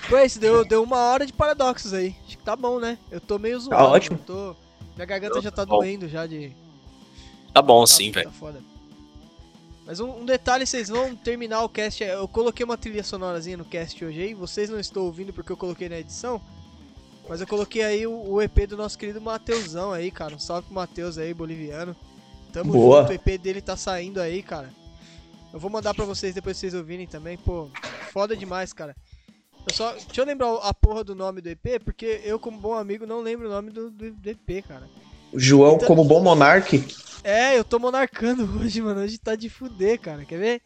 Pô, isso deu, deu uma hora de paradoxos aí. Acho que tá bom, né? Eu tô meio zoado.
ótimo.
eu Tô... Minha garganta já tá
Tá bom.
doendo já de.
Tá bom,
Tá-
sim,
tá
velho.
foda. Mas um, um detalhe, vocês vão terminar o cast. é, Eu coloquei uma trilha sonorazinha no cast hoje aí. Vocês não estão ouvindo porque eu coloquei na edição. Mas eu coloquei aí o, o EP do nosso querido Mateusão aí, cara. Um salve pro Matheus aí, boliviano. Tamo
Boa.
junto, o EP dele tá saindo aí, cara. Eu vou mandar pra vocês depois vocês ouvirem também. Pô, foda demais, cara. Eu só, deixa eu lembrar a porra do nome do EP, porque eu, como bom amigo, não lembro o nome do, do, do EP, cara.
João,
Então-
como bom monarque,
É, eu tô monarcando hoje, mano. Hoje tá de fuder, cara. Quer ver?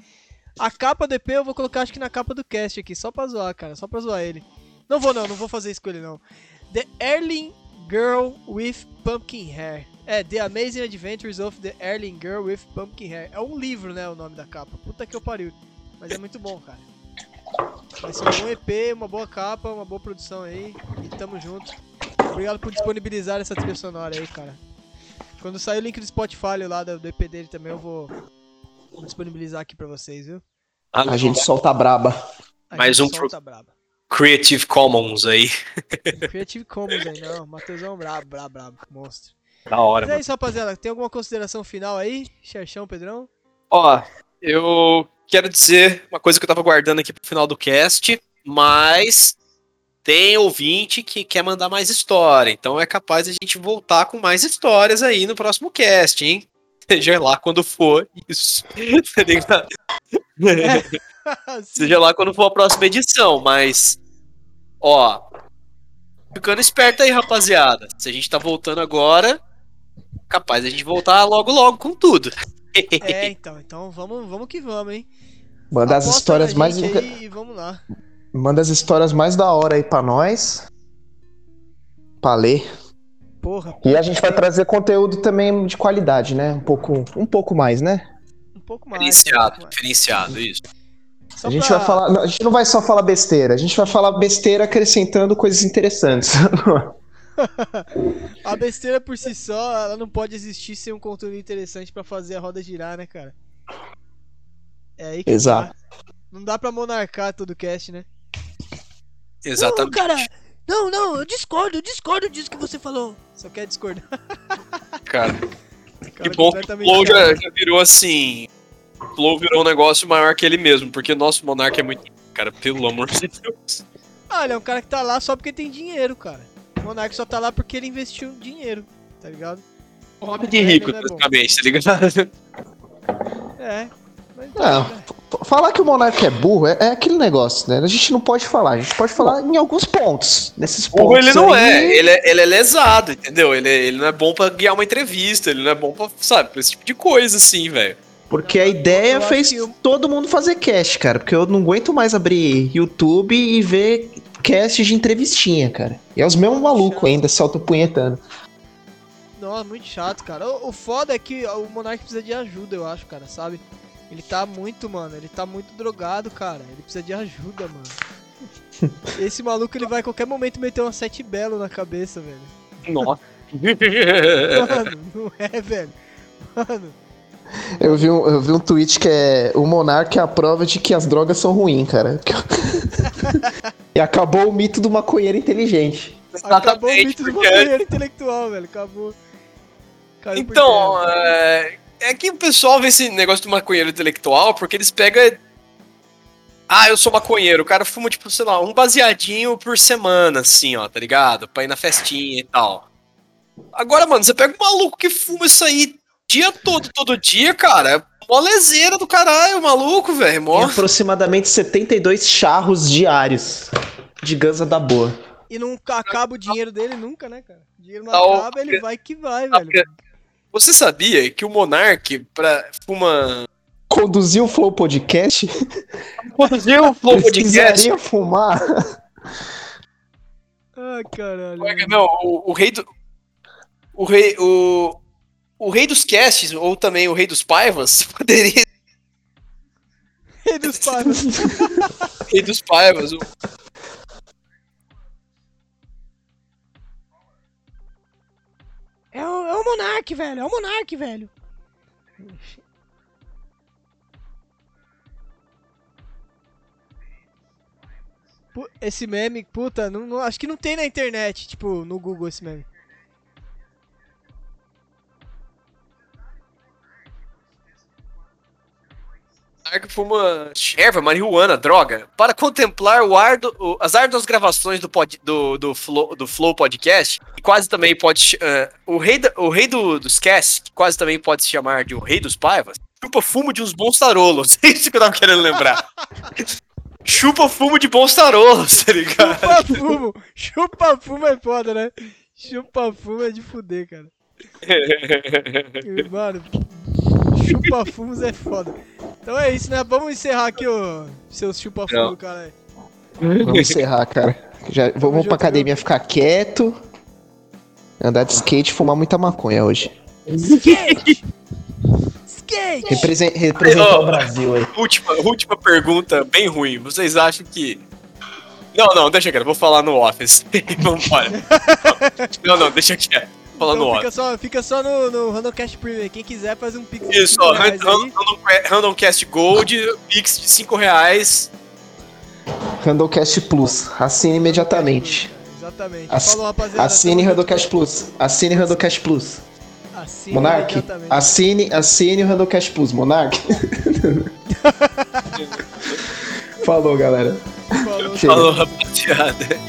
A capa do EP eu vou colocar, acho que na capa do cast aqui, só pra zoar, cara. Só pra zoar ele. Não vou, não, não vou fazer isso com ele, não. The Erling Girl with Pumpkin Hair. É, The Amazing Adventures of the Erling Girl with Pumpkin Hair. É um livro, né, o nome da capa. Puta que eu pariu. Mas é muito bom, cara. Vai ser um bom EP, uma boa capa, uma boa produção aí. E tamo junto. Obrigado por disponibilizar essa trilha sonora aí, cara. Quando sair o link do Spotify lá do EP dele também, eu vou vou disponibilizar aqui pra vocês, viu?
Ah,
a gente solta a braba.
A
Mais
gente
um
solta braba.
Creative Commons aí.
Creative Commons aí, não. Matheusão brabo, brabo, brabo. Monstro.
Da hora,
Mas é isso, rapaziada. Tem alguma consideração final aí? Xerxão, Pedrão?
Ó, eu quero dizer uma coisa que eu tava guardando aqui pro final do cast, mas tem ouvinte que quer mandar mais história, então é capaz de a gente voltar com mais histórias aí no próximo cast, hein? Seja lá quando for isso. Tá ligado?
Sim.
Seja lá quando for a próxima edição, mas. Ó. Ficando esperto aí, rapaziada. Se a gente tá voltando agora, capaz de a gente voltar logo logo com tudo.
É, então, então vamos, vamos que vamos, hein?
Manda as histórias mais.
aí vamos lá.
Manda as histórias mais da hora aí pra nós. Pra ler.
Porra,
E a gente vai trazer conteúdo também de qualidade, né? Um pouco, um pouco mais, né?
um pouco mais. um
Diferenciado,
pouco mais.
diferenciado, isso.
Só
a gente
pra-
vai falar. não, A gente não vai só falar besteira, a gente vai falar besteira acrescentando coisas interessantes.
A besteira por si só, ela não pode existir sem um conteúdo interessante pra fazer a roda girar, né, cara? É aí que
Exato.
tá. Não dá pra monarcar todo cast, né?
Exatamente.
Não, cara. Não, não, eu discordo, eu discordo disso que você falou. Só quer discordar.
Cara, que bom que o Flow já, já virou assim. O Flow virou um negócio maior que ele mesmo, porque nosso monarca é muito. Cara, pelo amor de Deus.
Ah, ele é um cara que tá lá só porque tem dinheiro, cara. O Monark só tá lá porque ele investiu dinheiro, tá ligado?
Hobby de rico,
é
basicamente, tá ligado?
É. Mas
Não,
né?
Falar que o Monark é burro é, é aquele negócio, né? A gente não pode falar, a gente pode falar em alguns pontos. Nesses pontos.
Burro ele não
aí-
é, ele é, ele é lesado, entendeu? Ele, ele não é bom pra guiar uma entrevista, ele não é bom pra, sabe, pra esse tipo de coisa, assim, velho.
Porque a ideia fez
eu-
todo mundo fazer cast, cara. Porque eu não aguento mais abrir YouTube e ver cast de entrevistinha, cara. E é os mesmos malucos ainda, se autopunhetando.
Nossa, muito chato, cara. O, o foda é que o Monark precisa de ajuda, eu acho, cara, sabe? Ele tá muito, mano, ele tá muito drogado, cara. Ele precisa de ajuda, mano. Esse maluco, ele vai a qualquer momento meter uma sete belo na cabeça, velho.
Nossa.
Mano, não é, velho. Mano,
Eu vi, um, eu vi um tweet que é o Monark é a prova de que as drogas são ruins, cara. e acabou o mito do maconheiro inteligente.
acabou o mito do
porque-
maconheiro intelectual, velho. Acabou. Caiu
Então, é, é que o pessoal vê esse negócio do maconheiro intelectual porque eles pegam. Ah, eu sou maconheiro. O cara fuma, tipo, sei lá, um baseadinho por semana, assim, ó, tá ligado? Pra ir na festinha e tal. Agora, mano, você pega um maluco que fuma isso aí dia todo, todo dia, cara. É mó leseira do caralho, maluco, velho. Mó.
aproximadamente 72 charros diários de ganza da boa.
E não acaba o dinheiro dele nunca, né, cara? O dinheiro não
Tá,
acaba, ele vai que vai,
Tá,
velho.
Você sabia que o Monark, pra fuma.
Conduziu o Flow Podcast?
Produziu o Flow Podcast.
Fumar?
Ai, caralho.
Não, o, o rei do. O rei. O, o rei dos casts, ou também o rei dos paivas, poderia.
Rei dos pais.
rei dos paivas. o-
É o, é o Monark, velho. É o Monark, velho. Esse meme, puta, não, não- acho que não tem na internet, tipo, no Google esse meme.
Monark fuma erva, marihuana, droga, para contemplar o ardo, o- as árduas gravações do, pod, do, do, Flow, do Flow Podcast, que quase também pode. eh, o rei, da- o rei do, dos casts, que quase também pode se chamar de o rei dos paivas, chupa fumo de uns bons tarolos. É isso que eu tava querendo lembrar. chupa fumo de bons tarolos, tá ligado?
Chupa fumo! Chupa fumo é foda, né? Chupa fumo é de fuder, cara. Mano, chupa fumos é foda. Então é isso, né? Vamos encerrar aqui o seus chupa
Não.
cara.
Vamos encerrar, cara. Já, vamos
junto,
pra academia ficar quieto. Andar de skate e fumar muita maconha hoje.
Skate! Skate!
Represen- representar o Brasil aí.
última, última pergunta, bem ruim. Vocês acham que. Não, não, deixa quieto, vou falar no office. Vamos embora. Não, não, deixa quieto. Falar no
Então fica só, fica só no, no Randomcast Premium. Quem quiser faz um pix de
Isso, ó,
reais
Random, Randomcast Gold, Pix de 5 reais.
Randomcast Plus. Assine imediatamente.
Exatamente.
Ass-
Falou, rapaziada.
Assine Randomcast Plus. Assine Randomcast Plus.
Assine
Monark, assine, assine o Randomcast Plus. Monark. Falou, galera.
Falou.
Falou, rapaziada.